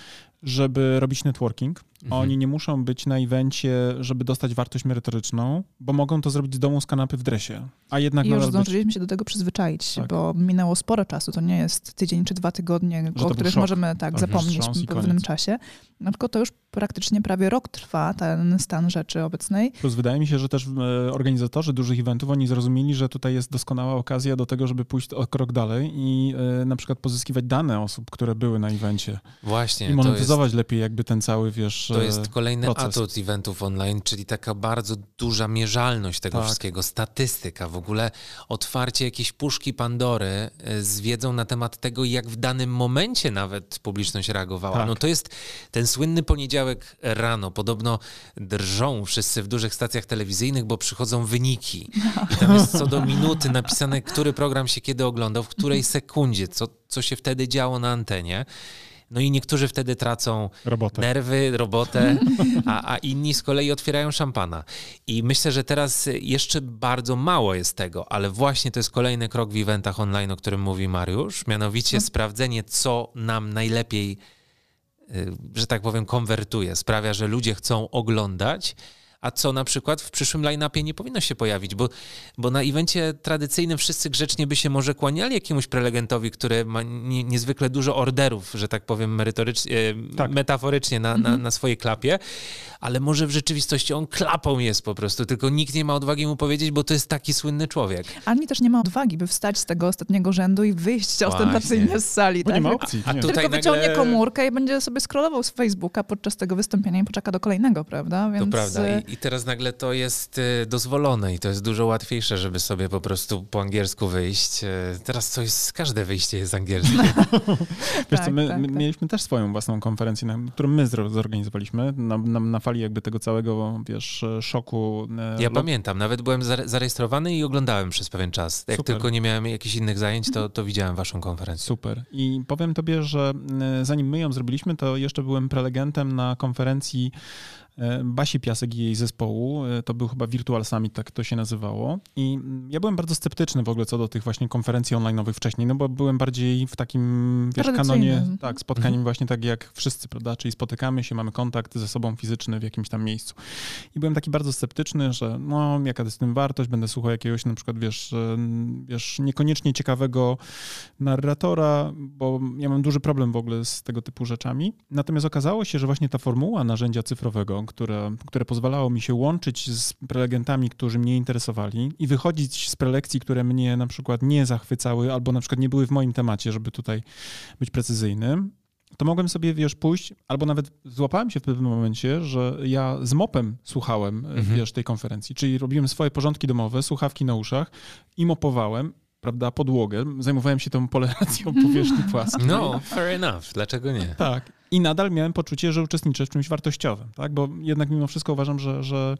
żeby robić networking. Mhm. Oni nie muszą być na evencie, żeby dostać wartość merytoryczną, bo mogą to zrobić z domu z kanapy w dresie. A jednak I już zdążyliśmy być... się do tego przyzwyczaić, tak. bo minęło sporo czasu. To nie jest tydzień czy dwa tygodnie, Że o których możemy tak zapomnieć po pewnym czasie. No tylko to już praktycznie prawie rok trwa ten stan rzeczy obecnej. Plus wydaje mi się, że też e, organizatorzy dużych eventów, oni zrozumieli, że tutaj jest doskonała okazja do tego, żeby pójść o krok dalej i e, na przykład pozyskiwać dane osób, które były na evencie. Właśnie. I monetyzować jest, lepiej jakby ten cały, wiesz, To jest kolejny proces. atut eventów online, czyli taka bardzo duża mierzalność tego tak. wszystkiego, statystyka, w ogóle otwarcie jakiejś puszki Pandory e, z wiedzą na temat tego, jak w danym momencie nawet publiczność reagowała. Tak. No to jest ten słynny poniedziałek rano. Podobno drżą wszyscy w dużych stacjach telewizyjnych, bo przychodzą wyniki. I tam jest co do minuty napisane, który program się kiedy oglądał, w której sekundzie, co, co się wtedy działo na antenie. No i niektórzy wtedy tracą robotę. nerwy, robotę, a, a inni z kolei otwierają szampana. I myślę, że teraz jeszcze bardzo mało jest tego, ale właśnie to jest kolejny krok w eventach online, o którym mówi Mariusz, mianowicie hmm. sprawdzenie, co nam najlepiej, y, że tak powiem, konwertuje, sprawia, że ludzie chcą oglądać a co na przykład w przyszłym line-upie nie powinno się pojawić, bo, bo na evencie tradycyjnym wszyscy grzecznie by się może kłaniali jakiemuś prelegentowi, który ma nie, niezwykle dużo orderów, że tak powiem merytorycznie, tak. metaforycznie na, na, mhm. na swojej klapie, ale może w rzeczywistości on klapą jest po prostu, tylko nikt nie ma odwagi mu powiedzieć, bo to jest taki słynny człowiek. Ani też nie ma odwagi, by wstać z tego ostatniego rzędu i wyjść Właśnie. ostentacyjnie z sali. Bo tak? nie ma opcji. A, a tutaj Tylko wyciągnie nagle... komórkę i będzie sobie scrollował z Facebooka podczas tego wystąpienia i poczeka do kolejnego, prawda? Więc... To prawda. I, I, teraz nagle to jest y, dozwolone i to jest dużo łatwiejsze, żeby sobie po prostu po angielsku wyjść. Y, teraz to jest, każde wyjście jest angielskie. [LAUGHS] Wiesz tak, co, my, tak, my tak. mieliśmy też swoją własną konferencję, na, którą my zorganizowaliśmy na, na, na, fali jakby tego całego, wiesz, szoku. E, ja pamiętam, nawet byłem zarejestrowany i oglądałem przez pewien czas. Jak Super. tylko nie miałem jakichś innych zajęć, to, to widziałem waszą konferencję. Super. I powiem tobie, że e, zanim my ją zrobiliśmy, to jeszcze byłem prelegentem na konferencji E, Basi Piasek i jej zespołu. E, to był chyba Virtual Summit, tak to się nazywało. I ja byłem bardzo sceptyczny w ogóle co do tych właśnie konferencji online'owych wcześniej, no bo byłem bardziej w takim, wiesz, kanonie, tak, spotkaniem mhm. właśnie tak jak wszyscy, prawda, czyli spotykamy się, mamy kontakt ze sobą fizyczny w jakimś tam miejscu. I byłem taki bardzo sceptyczny, że no, jaka jest tym wartość, będę słuchał jakiegoś na przykład, wiesz, wiesz, niekoniecznie ciekawego narratora, bo ja mam duży problem w ogóle z tego typu rzeczami. Natomiast okazało się, że właśnie ta formuła narzędzia cyfrowego, które, które pozwalało mi się łączyć z prelegentami, którzy mnie interesowali i wychodzić z prelekcji, które mnie na przykład nie zachwycały albo na przykład nie były w moim temacie, żeby tutaj być precyzyjnym, to mogłem sobie, wiesz, pójść, albo nawet złapałem się w pewnym momencie, że ja z mopem słuchałem, mhm. wiesz, tej konferencji, czyli robiłem swoje porządki domowe, słuchawki na uszach i mopowałem, prawda, podłogę, zajmowałem się tą poleracją [LAUGHS] powierzchni płaskiej. No, fair enough, dlaczego nie? Tak, i nadal miałem poczucie, że uczestniczę w czymś wartościowym, tak? Bo jednak mimo wszystko uważam, że, że,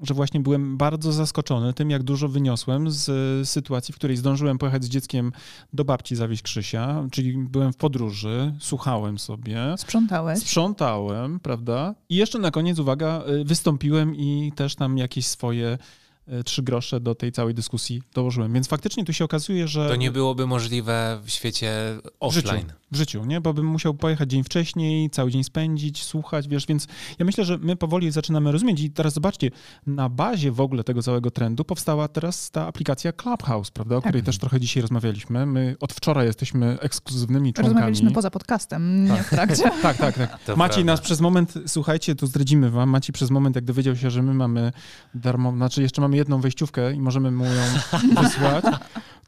że właśnie byłem bardzo zaskoczony tym, jak dużo wyniosłem z sytuacji, w której zdążyłem pojechać z dzieckiem do babci zawieźć Krzysia, czyli byłem w podróży, słuchałem sobie. Sprzątałeś. Sprzątałem, prawda? I jeszcze na koniec, uwaga, y, wystąpiłem i też tam jakieś swoje trzy grosze do tej całej dyskusji dołożyłem. Więc faktycznie tu się okazuje, że... To nie byłoby możliwe w świecie offline. Życiu, w życiu, nie? Bo bym musiał pojechać dzień wcześniej, cały dzień spędzić, słuchać, wiesz, więc ja myślę, że my powoli zaczynamy rozumieć i teraz zobaczcie, na bazie w ogóle tego całego trendu powstała teraz ta aplikacja Clubhouse, prawda, o tak. której też trochę dzisiaj rozmawialiśmy. My od wczoraj jesteśmy ekskluzywnymi członkami. Rozmawialiśmy poza podcastem, tak. nie w trakcie. [LAUGHS] tak, tak, tak. To Maciej prawda. nas przez moment, słuchajcie, tu zdradzimy wam, Maciej przez moment, jak dowiedział się, że my mamy darmo, znaczy jeszcze mamy jedną wejściówkę i możemy mu ją [LAUGHS] wysłać,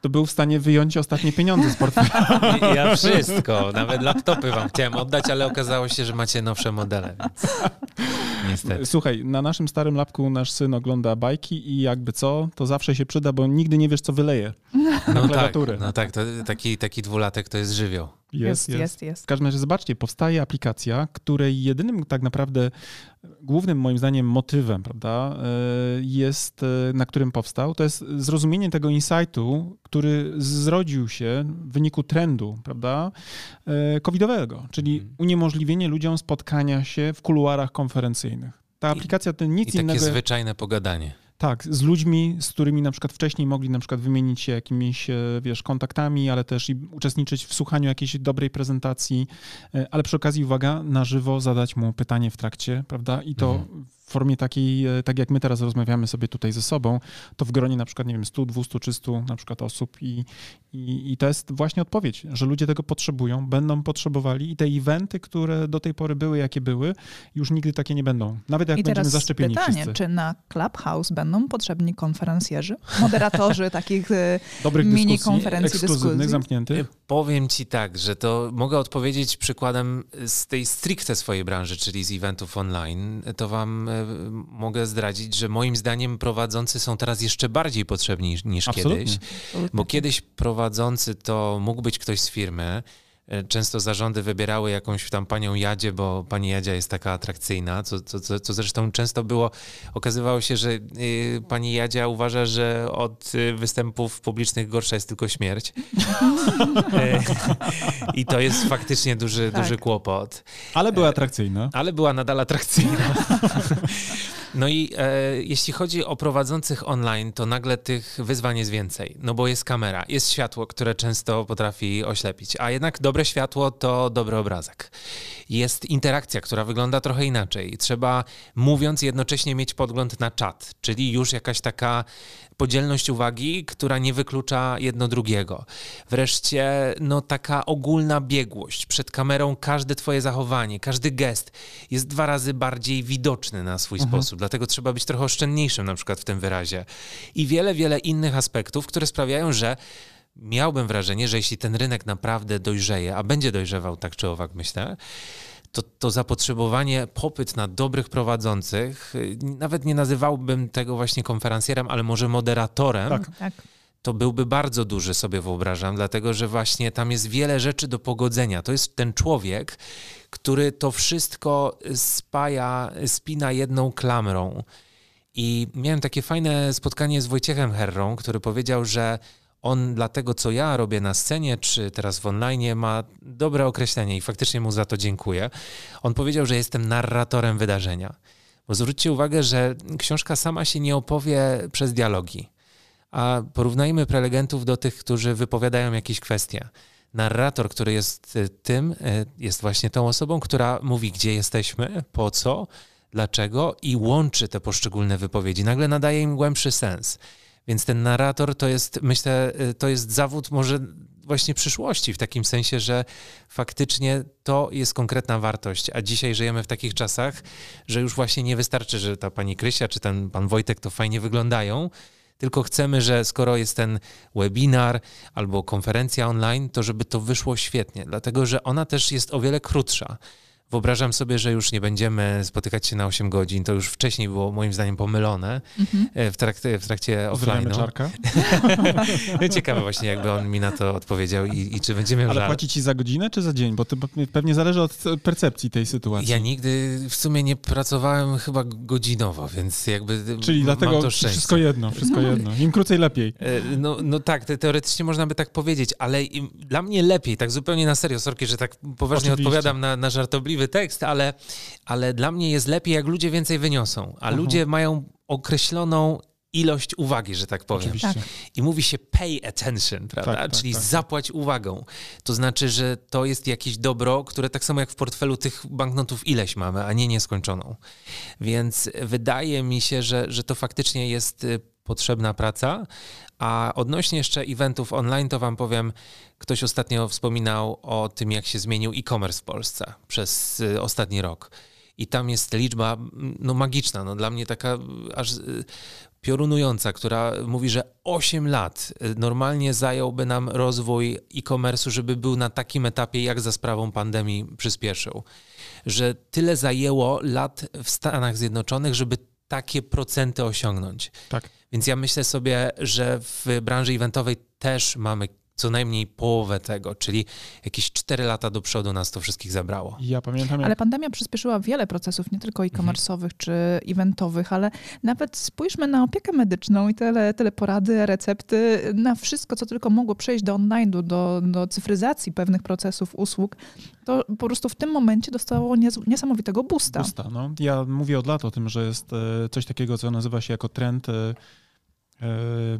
to był w stanie wyjąć ostatnie pieniądze z portfela. [LAUGHS] Ja wszystko, nawet laptopy wam chciałem oddać, ale okazało się, że macie nowsze modele, więc niestety. Słuchaj, na naszym starym lapku nasz syn ogląda bajki i jakby co, to zawsze się przyda, bo nigdy nie wiesz, co wyleje na no klawiaturę. Tak, no tak, to taki, taki dwulatek to jest żywioł. Jest, jest, jest, jest. W każdym razie zobaczcie, powstaje aplikacja, której jedynym tak naprawdę głównym moim zdaniem motywem, prawda, e, jest, e, na którym powstał, to jest zrozumienie tego insightu, który zrodził się w wyniku trendu, prawda, e, covidowego, czyli mhm. uniemożliwienie ludziom spotkania się w kuluarach konferencyjnych. Ta aplikacja to nic I takie innego... zwyczajne pogadanie. Tak, z ludźmi, z którymi na przykład wcześniej mogli na przykład wymienić się jakimiś, e, wiesz, kontaktami, ale też i uczestniczyć w słuchaniu jakiejś dobrej prezentacji, e, ale przy okazji, uwaga, na żywo zadać mu pytanie w trakcie, prawda? I to mhm formie takiej, e, tak jak my teraz rozmawiamy sobie tutaj ze sobą, to w gronie na przykład, nie wiem, 100, 200 czy 100 na przykład osób i, i, i to jest właśnie odpowiedź, że ludzie tego potrzebują, będą potrzebowali i te eventy, które do tej pory były, jakie były, już nigdy takie nie będą. Nawet jak I będziemy zaszczepieni pytanie, wszyscy. czy na Clubhouse będą potrzebni konferencjerzy, moderatorzy [LAUGHS] takich e, Dobrych mini konferencji ekskluzywnych, zamkniętych? E, powiem ci tak, że to mogę odpowiedzieć przykładem z tej stricte swojej branży, czyli z eventów online. To wam mogę zdradzić, że moim zdaniem prowadzący są teraz jeszcze bardziej potrzebni niż kiedyś. Bo kiedyś prowadzący to mógł być ktoś z firmy, często zarządy wybierały jakąś tam panią Jadzie, bo pani Jadzia jest taka atrakcyjna, co, co, co, co zresztą często było, okazywało się, że y, pani Jadzia uważa, że od y, występów publicznych gorsza jest tylko śmierć. E, I to jest faktycznie duży, tak. duży kłopot. Ale była atrakcyjna. Ale była nadal atrakcyjna. [LAUGHS] No i e, jeśli chodzi o prowadzących online, to nagle tych wyzwań jest więcej, no bo jest kamera, jest światło, które często potrafi oślepić, a jednak dobre światło to dobry obrazek. Jest interakcja, która wygląda trochę inaczej. Trzeba, mówiąc, jednocześnie mieć podgląd na czat, czyli już jakaś taka podzielność uwagi, która nie wyklucza jedno drugiego. Wreszcie, no taka ogólna biegłość. Przed kamerą każde twoje zachowanie, każdy gest jest dwa razy bardziej widoczny na swój mhm. sposób. Dlatego trzeba być trochę oszczędniejszym na przykład w tym wyrazie. I wiele, wiele innych aspektów, które sprawiają, że miałbym wrażenie, że jeśli ten rynek naprawdę dojrzeje, a będzie dojrzewał tak czy owak, myślę, to, to zapotrzebowanie, popyt na dobrych prowadzących, nawet nie nazywałbym tego właśnie konferencjerem, ale może moderatorem. Tak. tak. To byłby bardzo duży, sobie wyobrażam, dlatego że właśnie tam jest wiele rzeczy do pogodzenia. To jest ten człowiek, który to wszystko spaja, spina jedną klamrą. I miałem takie fajne spotkanie z Wojciechem Herrą, który powiedział, że on dla tego, co ja robię na scenie, czy teraz w online, ma dobre określenie i faktycznie mu za to dziękuję. On powiedział, że jestem narratorem wydarzenia. Bo zwróćcie uwagę, że książka sama się nie opowie przez dialogi, a porównajmy prelegentów do tych, którzy wypowiadają jakieś kwestie. Narrator, który jest y, tym, y, jest właśnie tą osobą, która mówi, gdzie jesteśmy, po co, dlaczego i łączy te poszczególne wypowiedzi. Nagle nadaje im głębszy sens. Więc ten narrator to jest, myślę, y, to jest zawód może właśnie przyszłości, w takim sensie, że faktycznie to jest konkretna wartość. A dzisiaj żyjemy w takich czasach, że już właśnie nie wystarczy, że ta pani Krysia czy ten pan Wojtek to fajnie wyglądają, tylko chcemy, że skoro jest ten webinar albo konferencja online, to żeby to wyszło świetnie, dlatego że ona też jest o wiele krótsza. Wyobrażam sobie, że już nie będziemy spotykać się na 8 godzin. To już wcześniej było moim zdaniem pomylone mhm. e, w, trakcie, w trakcie offline. czarka. [LAUGHS] Ciekawe właśnie, jakby on mi na to odpowiedział i, i czy będziemy miał Ale płaci ci za godzinę czy za dzień? Bo to pewnie zależy od percepcji tej sytuacji. Ja nigdy w sumie nie pracowałem chyba godzinowo, więc jakby Czyli dlatego to wszystko jedno, wszystko jedno. Im krócej lepiej. E, no, no tak, teoretycznie można by tak powiedzieć, ale dla mnie lepiej, tak zupełnie na serio, sorki, że tak poważnie Oczywiście. odpowiadam na, na żartobliwe tekst, ale, ale dla mnie jest lepiej, jak ludzie więcej wyniosą, a uh-huh. ludzie mają określoną ilość uwagi, że tak powiem. Tak. I mówi się pay attention, prawda? Tak, tak, Czyli tak. zapłać uwagą. To znaczy, że to jest jakieś dobro, które tak samo jak w portfelu tych banknotów ileś mamy, a nie nieskończoną. Więc wydaje mi się, że, że to faktycznie jest y, potrzebna praca. A odnośnie jeszcze eventów online, to Wam powiem, ktoś ostatnio wspominał o tym, jak się zmienił e-commerce w Polsce przez y, ostatni rok. I tam jest liczba no, magiczna, no, dla mnie taka aż y, piorunująca, która mówi, że 8 lat y, normalnie zająłby nam rozwój e-commerce'u, żeby był na takim etapie, jak za sprawą pandemii przyspieszył. Że tyle zajęło lat w Stanach Zjednoczonych, żeby takie procenty osiągnąć. Tak. Więc ja myślę sobie, że w branży eventowej też mamy co najmniej połowę tego, czyli jakieś 4 lata do przodu nas to wszystkich zabrało. Ja pamiętam. Jak... Ale pandemia przyspieszyła wiele procesów, nie tylko e-commerce'owych mhm. czy eventowych, ale nawet spójrzmy na opiekę medyczną i tele, teleporady, recepty, na wszystko, co tylko mogło przejść do online, do, do cyfryzacji pewnych procesów, usług, to po prostu w tym momencie dostało niesamowitego boosta. Boosta, no. Ja mówię od lat o tym, że jest e, coś takiego, co nazywa się jako trend e, e,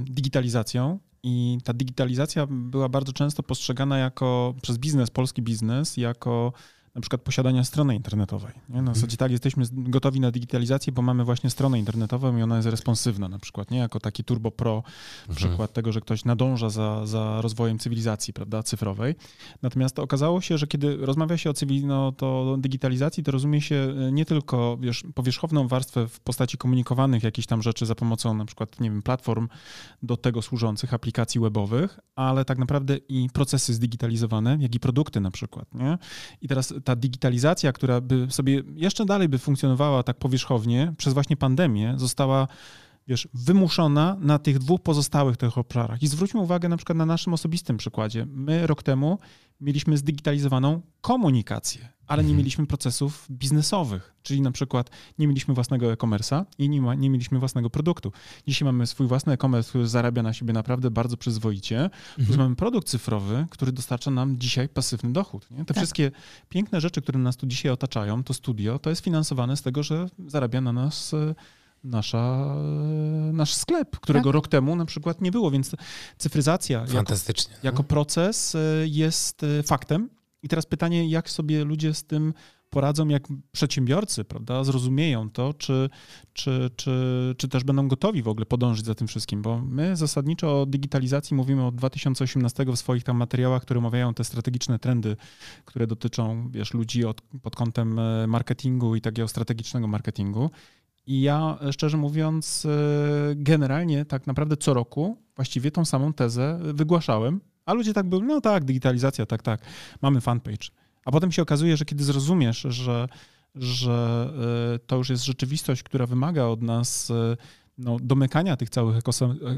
digitalizacją i ta digitalizacja była bardzo często postrzegana jako przez biznes, polski biznes, jako na przykład posiadania strony internetowej. Nie? Na mhm. zasadzie tak, jesteśmy gotowi na digitalizację, bo mamy właśnie stronę internetową i ona jest responsywna na przykład, nie? Jako taki turbo pro mhm. przykład tego, że ktoś nadąża za, za rozwojem cywilizacji, prawda, cyfrowej. Natomiast okazało się, że kiedy rozmawia się o cywil, no, to digitalizacji, to rozumie się e, nie tylko wiesz, powierzchowną warstwę w postaci komunikowanych jakichś tam rzeczy za pomocą na przykład, nie wiem, platform do tego służących, aplikacji webowych, ale tak naprawdę i procesy zdigitalizowane, jak i produkty na przykład, nie? I teraz ta digitalizacja, która by sobie jeszcze dalej by funkcjonowała tak powierzchownie przez właśnie pandemię, została wiesz, wymuszona na tych dwóch pozostałych tych obszarach. I zwróćmy uwagę na przykład na naszym osobistym przykładzie. My rok temu mieliśmy zdigitalizowaną komunikację, ale nie mhm. mieliśmy procesów biznesowych, czyli na przykład nie mieliśmy własnego e-commerce'a i nie, ma, nie mieliśmy własnego produktu. Dzisiaj mamy swój własny e-commerce, który zarabia na siebie naprawdę bardzo przyzwoicie, plus mhm. mamy produkt cyfrowy, który dostarcza nam dzisiaj pasywny dochód. Nie? Te tak. wszystkie piękne rzeczy, które nas tu dzisiaj otaczają, to studio, to jest finansowane z tego, że zarabia na nas e, nasza, nasz sklep, którego tak. rok temu na przykład nie było, więc cyfryzacja Fantastycznie. Jako, jako proces jest faktem. I teraz pytanie, jak sobie ludzie z tym poradzą, jak przedsiębiorcy, prawda, zrozumieją to, czy, czy, czy, czy też będą gotowi w ogóle podążyć za tym wszystkim, bo my zasadniczo o digitalizacji mówimy od 2018 w swoich tam materiałach, które omawiają te strategiczne trendy, które dotyczą, wiesz, ludzi od, pod kątem e, marketingu i takiego strategicznego marketingu. I ja, e, szczerze mówiąc, e, generalnie tak naprawdę co roku właściwie tą samą tezę wygłaszałem, a ludzie tak byli, no tak, digitalizacja, tak, tak, mamy fanpage. A potem się okazuje, że kiedy zrozumiesz, że, że e, to już jest rzeczywistość, która wymaga od nas e, no, domykania tych całych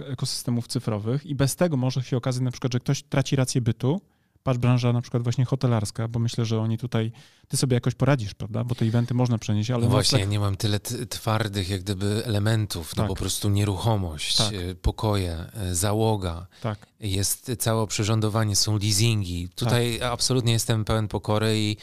ekosystemów cyfrowych i bez tego może się okazać na przykład, że ktoś traci rację bytu, patrz branża na przykład właśnie hotelarska, bo myślę, że oni tutaj, ty sobie jakoś poradzisz, prawda? Bo te eventy można przenieść, ale... No właśnie, tak... ja nie mam tyle twardych jak gdyby elementów, no tak. po prostu nieruchomość, tak. E, pokoje, załoga. Tak. Jest całe przyrządowanie, są leasingi. Tutaj tak. absolutnie jestem pełen pokory i,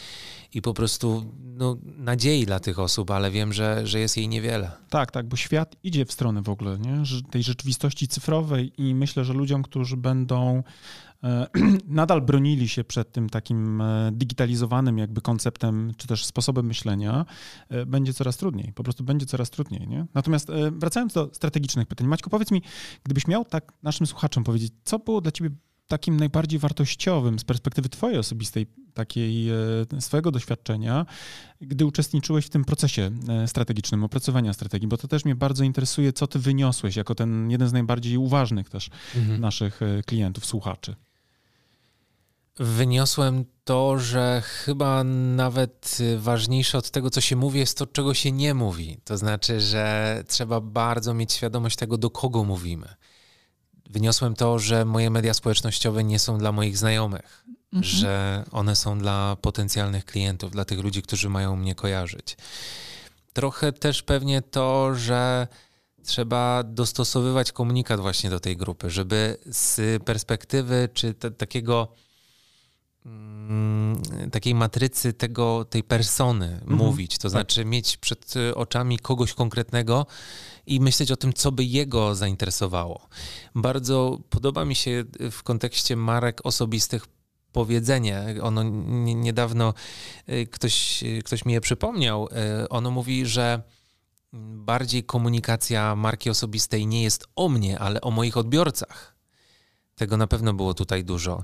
i po prostu no, nadziei dla tych osób, ale wiem, że, że jest jej niewiele. Tak, tak, bo świat idzie w stronę w ogóle nie? tej rzeczywistości cyfrowej i myślę, że ludziom, którzy będą E, [CLEARS THROAT] nadal bronili się przed tym takim e, digitalizowanym jakby konceptem, czy też sposobem myślenia, e, będzie coraz trudniej. Po prostu będzie coraz trudniej. Nie? Natomiast wracając do strategicznych pytań, Maćko, powiedz mi, gdybyś miał tak naszym słuchaczom powiedzieć, co było dla ciebie takim najbardziej wartościowym z perspektywy twojej osobistej, takiej swojego doświadczenia, gdy uczestniczyłeś w tym procesie strategicznym, opracowania strategii, bo to też mnie bardzo interesuje, co ty wyniosłeś jako ten jeden z najbardziej uważnych też mhm. naszych klientów, słuchaczy wyniosłem to, że chyba nawet ważniejsze od tego, co się mówi, jest to, czego się nie mówi. To znaczy, że trzeba bardzo mieć świadomość tego, do kogo mówimy. Wyniosłem to, że moje media społecznościowe nie są dla moich znajomych, mhm. że one są dla potencjalnych klientów, dla tych ludzi, którzy mają mnie kojarzyć. Trochę też pewnie to, że trzeba dostosowywać komunikat właśnie do tej grupy, żeby z perspektywy czy takiego takiej matrycy tego, tej persony mhm. mówić, to tak. znaczy mieć przed oczami kogoś konkretnego i myśleć o tym, co by jego zainteresowało. Bardzo podoba mi się w kontekście marek osobistych powiedzenie. Ono niedawno y, ktoś, ktoś mi je przypomniał. Y, ono mówi, że bardziej komunikacja marki osobistej nie jest o mnie, ale o moich odbiorcach. Tego na pewno było tutaj dużo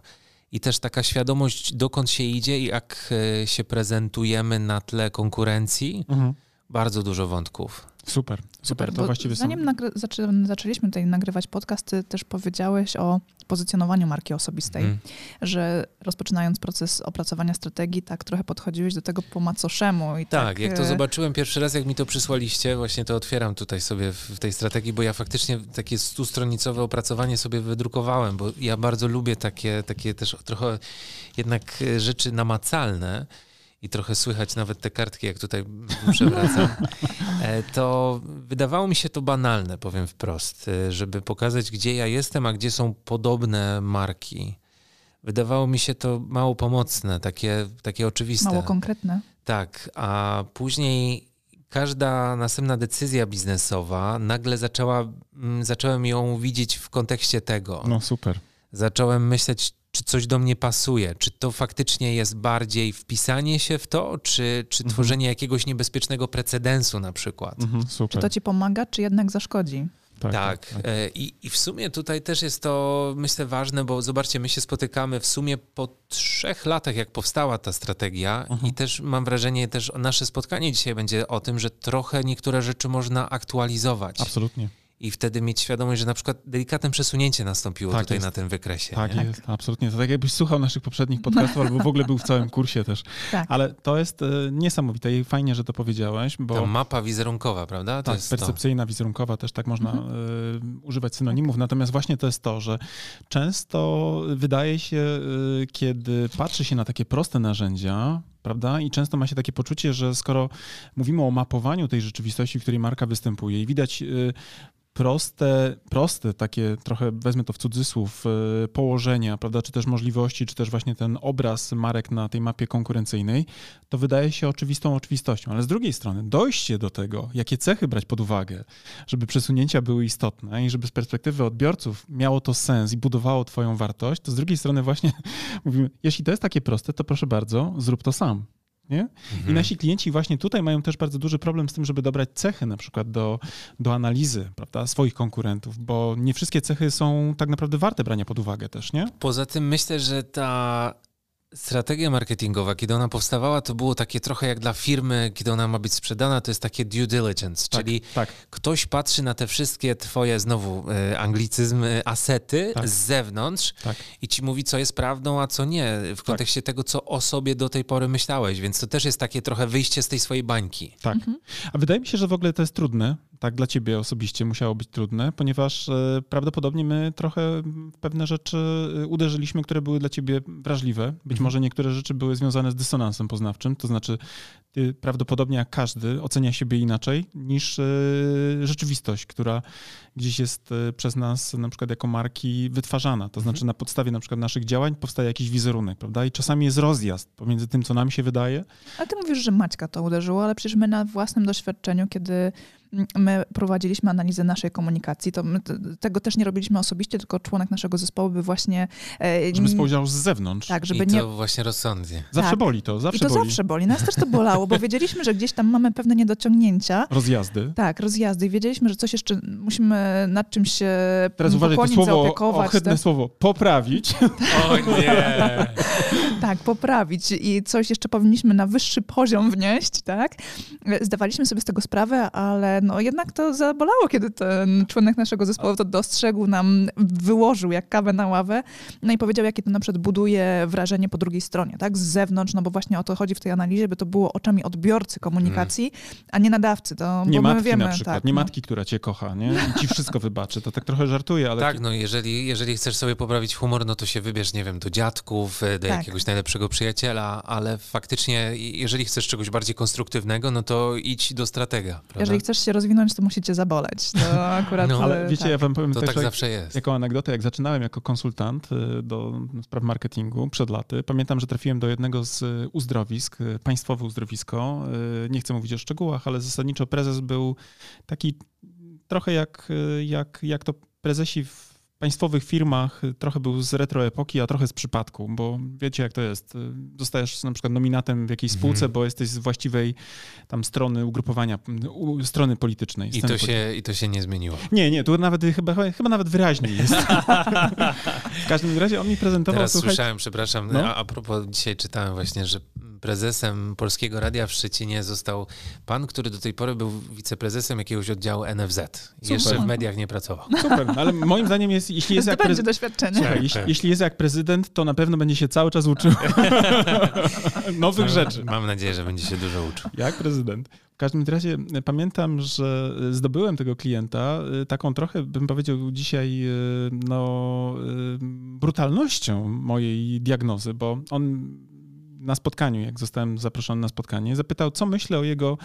i też taka świadomość, dokąd się idzie i jak e, się prezentujemy na tle konkurencji. Mhm. Bardzo dużo wątków. Super, super. To właściwie zanim są... zaczę zaczęliśmy tutaj nagrywać podcast, ty też powiedziałeś o pozycjonowaniu marki osobistej, mm. że rozpoczynając proces opracowania strategii, tak trochę podchodziłeś do tego po macoszemu. I tak, tak, jak to e, zobaczyłem pierwszy raz, jak mi to przysłaliście, właśnie to otwieram tutaj sobie w tej strategii, bo ja faktycznie takie stustronicowe opracowanie sobie wydrukowałem, bo ja bardzo lubię takie, takie też trochę jednak rzeczy namacalne i trochę słychać nawet te kartki, jak tutaj [LAUGHS] przewracam, e, to wydawało mi się to banalne, powiem wprost, e, żeby pokazać, gdzie ja jestem, a gdzie są podobne marki. Wydawało mi się to mało pomocne, takie, takie oczywiste. Mało konkretne. Tak, a później każda następna decyzja biznesowa nagle zaczęła, mm, zacząłem ją widzieć w kontekście tego. No super. Zacząłem myśleć, czy coś do mnie pasuje, czy to faktycznie jest bardziej wpisanie się w to, czy, czy mhm. tworzenie jakiegoś niebezpiecznego precedensu na przykład. Mhm, czy to ci pomaga, czy jednak zaszkodzi? Tak, tak. tak, tak. E, I, I w sumie tutaj też jest to, myślę, ważne, bo zobaczcie, my się spotykamy w sumie po trzech latach, jak powstała ta strategia, mhm. i też mam wrażenie, też nasze spotkanie dzisiaj będzie o tym, że trochę niektóre rzeczy można aktualizować. Absolutnie i wtedy mieć świadomość, że na przykład delikatne przesunięcie nastąpiło tak tutaj jest. na tym wykresie. Tak nie? jest, absolutnie. To tak jakbyś słuchał naszych poprzednich podcastów albo w ogóle był w całym kursie też. Tak. Ale to jest e, niesamowite i fajnie, że to powiedziałeś, bo... Ta mapa wizerunkowa, prawda? To tak, percepcyjna, to. wizerunkowa, też tak można mhm. y, używać synonimów. Natomiast właśnie to jest to, że często wydaje się, y, kiedy patrzy się na takie proste narzędzia, prawda? I często ma się takie poczucie, że skoro mówimy o mapowaniu tej rzeczywistości, w której marka występuje i widać proste, proste takie trochę, wezmę to w cudzysłów, e, położenia, prawda, czy też możliwości, czy też właśnie ten obraz marek na tej mapie konkurencyjnej, to wydaje się oczywistą oczywistością. Ale z drugiej strony dojście do tego, jakie cechy brać pod uwagę, żeby przesunięcia były istotne i żeby z perspektywy odbiorców miało to sens i budowało twoją wartość, to z drugiej strony właśnie [LAUGHS] mówimy, jeśli to jest takie proste, to proszę bardzo, zrób to sam. Nie? Mhm. I nasi klienci właśnie tutaj mają też bardzo duży problem z tym, żeby dobrać cechy na przykład do, do analizy prawda, swoich konkurentów, bo nie wszystkie cechy są tak naprawdę warte brania pod uwagę też, nie? Poza tym myślę, że ta Strategia marketingowa, kiedy ona powstawała, to było takie trochę jak dla firmy, kiedy ona ma być sprzedana, to jest takie due diligence, tak, czyli tak. ktoś patrzy na te wszystkie twoje, znowu e, anglicyzm, asety tak. z zewnątrz tak. i ci mówi, co jest prawdą, a co nie, w tak. kontekście tego, co o sobie do tej pory myślałeś, więc to też jest takie trochę wyjście z tej swojej bańki. Tak. Mhm. A wydaje mi się, że w ogóle to jest trudne, tak dla ciebie osobiście musiało być trudne, ponieważ e, prawdopodobnie my trochę pewne rzeczy e, uderzyliśmy, które były dla ciebie wrażliwe. Być mhm. może niektóre rzeczy były związane z dysonansem poznawczym, to znaczy ty prawdopodobnie jak każdy ocenia siebie inaczej niż e, rzeczywistość, która gdzieś jest przez nas na przykład jako marki wytwarzana. To znaczy mhm. na podstawie na przykład naszych działań powstaje jakiś wizerunek, prawda? I czasami jest rozjazd pomiędzy tym, co nam się wydaje. Ale ty mówisz, że Maćka to uderzyło, ale przecież my na własnym doświadczeniu, kiedy my prowadziliśmy analizę naszej komunikacji. To tego też nie robiliśmy osobiście, tylko członek naszego zespołu by właśnie... E, żeby spojrzał z zewnątrz. Tak, żeby I to nie... właśnie rozsądnie. Zawsze tak. boli to, zawsze I to boli. zawsze boli. Nas też to bolało, bo wiedzieliśmy, że gdzieś tam mamy pewne niedociągnięcia. Rozjazdy. Tak, rozjazdy. I wiedzieliśmy, że coś jeszcze musimy nad czymś się Teraz uważaj, to słowo, ohydne tak? słowo, poprawić. O nie! [LAUGHS] tak, poprawić i coś jeszcze powinniśmy na wyższy poziom wnieść, tak? Zdawaliśmy sobie z tego sprawę, ale no jednak to zabolało, kiedy ten członek naszego zespołu to dostrzegł, nam wyłożył jak kawę na ławę, no i powiedział, jakie to na przykład buduje wrażenie po drugiej stronie, tak, z zewnątrz, no bo właśnie o to chodzi w tej analizie, by to było oczami odbiorcy komunikacji, mm. a nie nadawcy. To, nie matki wiemy, na przykład, tak, nie no. matki, która cię kocha, nie? I ci wszystko wybaczy. To tak trochę żartuję, ale... Tak, no jeżeli, jeżeli chcesz sobie poprawić humor, no to się wybierz, nie wiem, do dziadków, e, do tak. jakiegoś najlepszego przyjaciela, ale faktycznie, jeżeli chcesz czegoś bardziej konstruktywnego, no to idź do stratega. Prawda? Jeżeli chcesz się rozwinąć, to musicie zaboleć. To [LAUGHS] akurat... No, ale wiecie, tak. ja wam powiem to tak zawsze jest. Jako anegdotę, jak zaczynałem jako konsultant y, do spraw marketingu przed laty, pamiętam, że trafiłem do jednego z uzdrowisk, y, państwowe uzdrowisko. Nie chcę mówić o szczegółach, ale zasadniczo prezes był taki trochę jak, jak, jak to prezesi w państwowych firmach trochę był z retro epoki, a trochę z przypadku, bo wiecie jak to jest. Zostajesz na przykład nominatem w jakiejś mhm. spółce, bo jesteś z właściwej tam strony ugrupowania, u, strony politycznej. I to, się, I to się nie zmieniło. Nie, nie, tu nawet chyba, chyba nawet wyraźniej jest. [LAUGHS] w każdym razie on mi prezentował... Teraz słuchaj... słyszałem, przepraszam, no? a, a propos, dzisiaj czytałem właśnie, że prezesem Polskiego Radia w Szczecinie został pan, który do tej pory był wiceprezesem jakiegoś oddziału NFZ. Super. Jeszcze w mediach nie pracował. Super, ale moim zdaniem jest, jeśli jest jak prezydent... doświadczenie. Słuchaj, jeśli, jeśli, jest jak prezydent, to na pewno będzie się cały czas uczył [LAUGHS] nowych no, rzeczy. Mam nadzieję, że będzie się dużo uczył. Jak prezydent. W każdym razie pamiętam, że zdobyłem tego klienta y, taką trochę, bym powiedział dzisiaj, no, brutalnością mojej diagnozy, bo on na spotkaniu, jak zostałem zaproszony na spotkanie, zapytał, co myślę o jego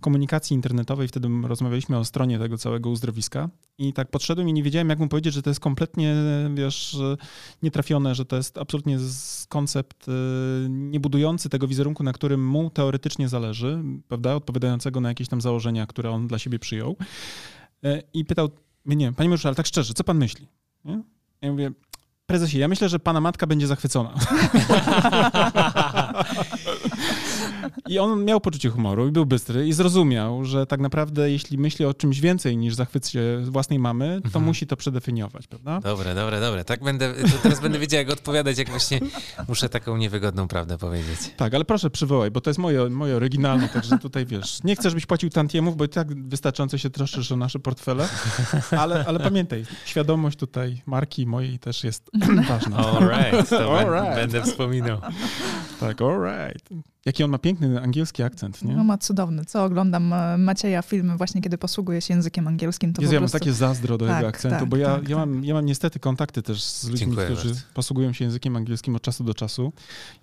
komunikacji internetowej. Wtedy rozmawialiśmy o stronie tego całego uzdrowiska. I tak podszedłem i nie wiedziałem, jak mu powiedzieć, że to jest kompletnie, wiesz, nietrafione, że to jest absolutnie koncept y, niebudujący tego wizerunku, na którym mu teoretycznie zależy, prawda, odpowiadającego na jakieś tam założenia, które on dla siebie przyjął. E, I pytał mnie, panie Mariuszu, ale tak szczerze, co pan myśli? Nie? Ja mówię, Prezesie, ja myślę, że pana matka będzie zachwycona. [LAUGHS] I on miał poczucie humoru i był bystry i zrozumiał, że tak naprawdę jeśli myśli o czymś więcej niż zachwyt się własnej mamy, to mhm. musi to przedefiniować, prawda? Dobre, dobre, dobre. Tak będę, teraz będę wiedział, jak odpowiadać, jak właśnie muszę taką niewygodną prawdę powiedzieć. Tak, ale proszę przywołaj, bo to jest moje, moje oryginalne, także tutaj wiesz, nie chcę, żebyś płacił tantiemów, bo i tak wystarczająco się troszczysz o nasze portfele, ale, ale pamiętaj, świadomość tutaj marki mojej też jest [CLEARS THROAT] ważna. All right, to all right. będę wspominał. Tak, all right. Jaki on ma piękny angielski akcent, nie? No ma cudowny. Co oglądam e, Macieja filmy właśnie, kiedy posługuje się językiem angielskim, to Jezu, ja mam takie zazdro do tak, jego akcentu, tak, bo ja, tak, ja, mam, ja mam niestety kontakty też z ludźmi, Dziękuję którzy bardzo. posługują się językiem angielskim od czasu do czasu.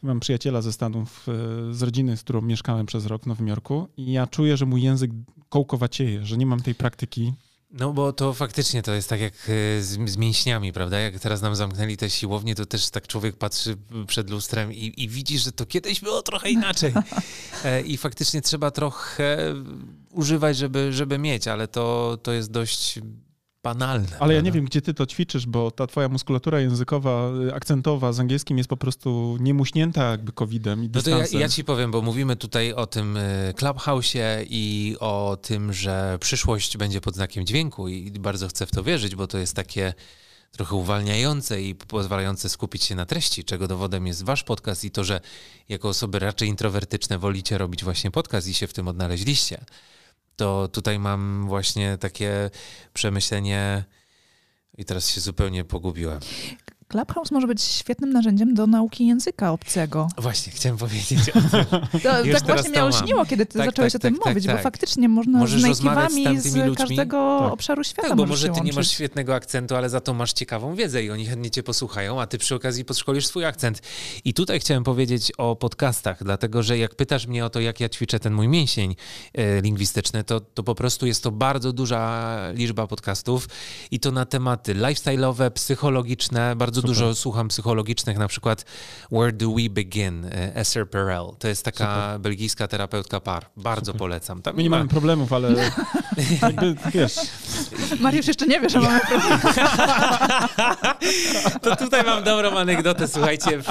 I mam przyjaciela ze Stanów, e, z rodziny, z którą mieszkałem przez rok w Nowym Jorku i ja czuję, że mój język kołkowacieje, że nie mam tej praktyki No bo to faktycznie to jest tak jak e, z, z mięśniami, prawda? Jak teraz nam zamknęli te siłownie, to też tak człowiek patrzy przed lustrem i, i widzi, że to kiedyś było trochę inaczej. E, I faktycznie trzeba trochę używać, żeby, żeby mieć, ale to, to jest dość banalne. Ale ja nie wiem, gdzie ty to ćwiczysz, bo ta twoja muskulatura językowa, y, akcentowa z angielskim jest po prostu niemuśnięta jakby COVID-em i dystansem. No to ja, ja, ci powiem, bo mówimy tutaj o tym y, Clubhouse'ie i o tym, że przyszłość będzie pod znakiem dźwięku i bardzo chcę w to wierzyć, bo to jest takie trochę uwalniające i pozwalające skupić się na treści, czego dowodem jest wasz podcast i to, że jako osoby raczej introwertyczne wolicie robić właśnie podcast i się w tym odnaleźliście to tutaj mam właśnie takie przemyślenie i teraz się zupełnie pogubiłem. Clubhouse może być świetnym narzędziem do nauki języka obcego. Właśnie, chciałem powiedzieć o tym. To, tak właśnie mnie olśniło, kiedy ty tak, zacząłeś tak, o tym tak, mówić, tak, bo tak. faktycznie można Możesz z native'ami z, z każdego tak. obszaru świata Tak, bo może ty nie masz świetnego akcentu, ale za to masz ciekawą wiedzę i oni chętnie cię posłuchają, a ty przy okazji podszkolisz swój akcent. I tutaj chciałem powiedzieć o podcastach, dlatego że jak pytasz mnie o to, jak ja ćwiczę ten mój mięsień e, lingwistyczny, to, to po prostu jest to bardzo duża liczba podcastów i to na tematy lifestyle'owe, psychologiczne, bardzo Super. dużo słucham psychologicznych, na przykład Where Do We Begin, e, Esther Perel. To jest taka Super. belgijska terapeutka par. Bardzo Super. polecam. Tam My nie ma... mamy problemów, ale [LAUGHS] jakby, wiesz... Mariusz jeszcze nie wie, że mamy problemy. to tutaj mam dobrą anegdotę. Słuchajcie,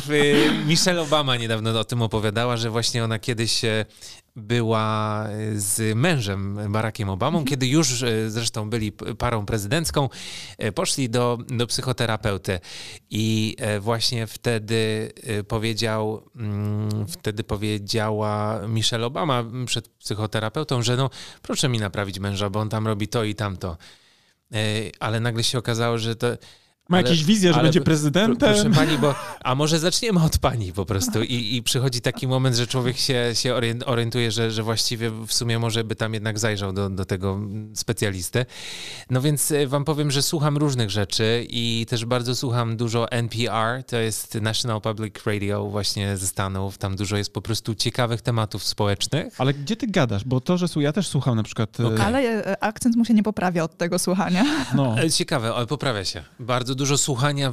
Michelle Obama niedawno o tym opowiadała, że właśnie ona kiedyś była e, z mężem Barackiem Obamą, mhm. kiedy już e, zresztą byli parą prezydencką, e, poszli do, do psychoterapeuty i właśnie wtedy powiedział, mm, wtedy powiedziała Michelle Obama przed psychoterapeutą, że no proszę mi naprawić męża, bo on tam robi to i tamto. Ale nagle się okazało, że to ma ale, jakieś wizje, że będzie prezydentem? Proszę pani, bo a może zaczniemy od pani po prostu i, i przychodzi taki moment, że człowiek się, się orientuje, że, że właściwie w sumie może by tam jednak zajrzał do, do tego specjalisty. No więc e, wam powiem, że słucham różnych rzeczy i też bardzo słucham dużo NPR, to jest National Public Radio właśnie ze Stanów, tam dużo jest po prostu ciekawych tematów społecznych. Ale gdzie ty gadasz? Bo to, że ja też słucham na przykład... Okay. E, ale e, akcent mu się nie poprawia od tego słuchania. No. Ciekawe, ale poprawia się. Bardzo dużo słuchania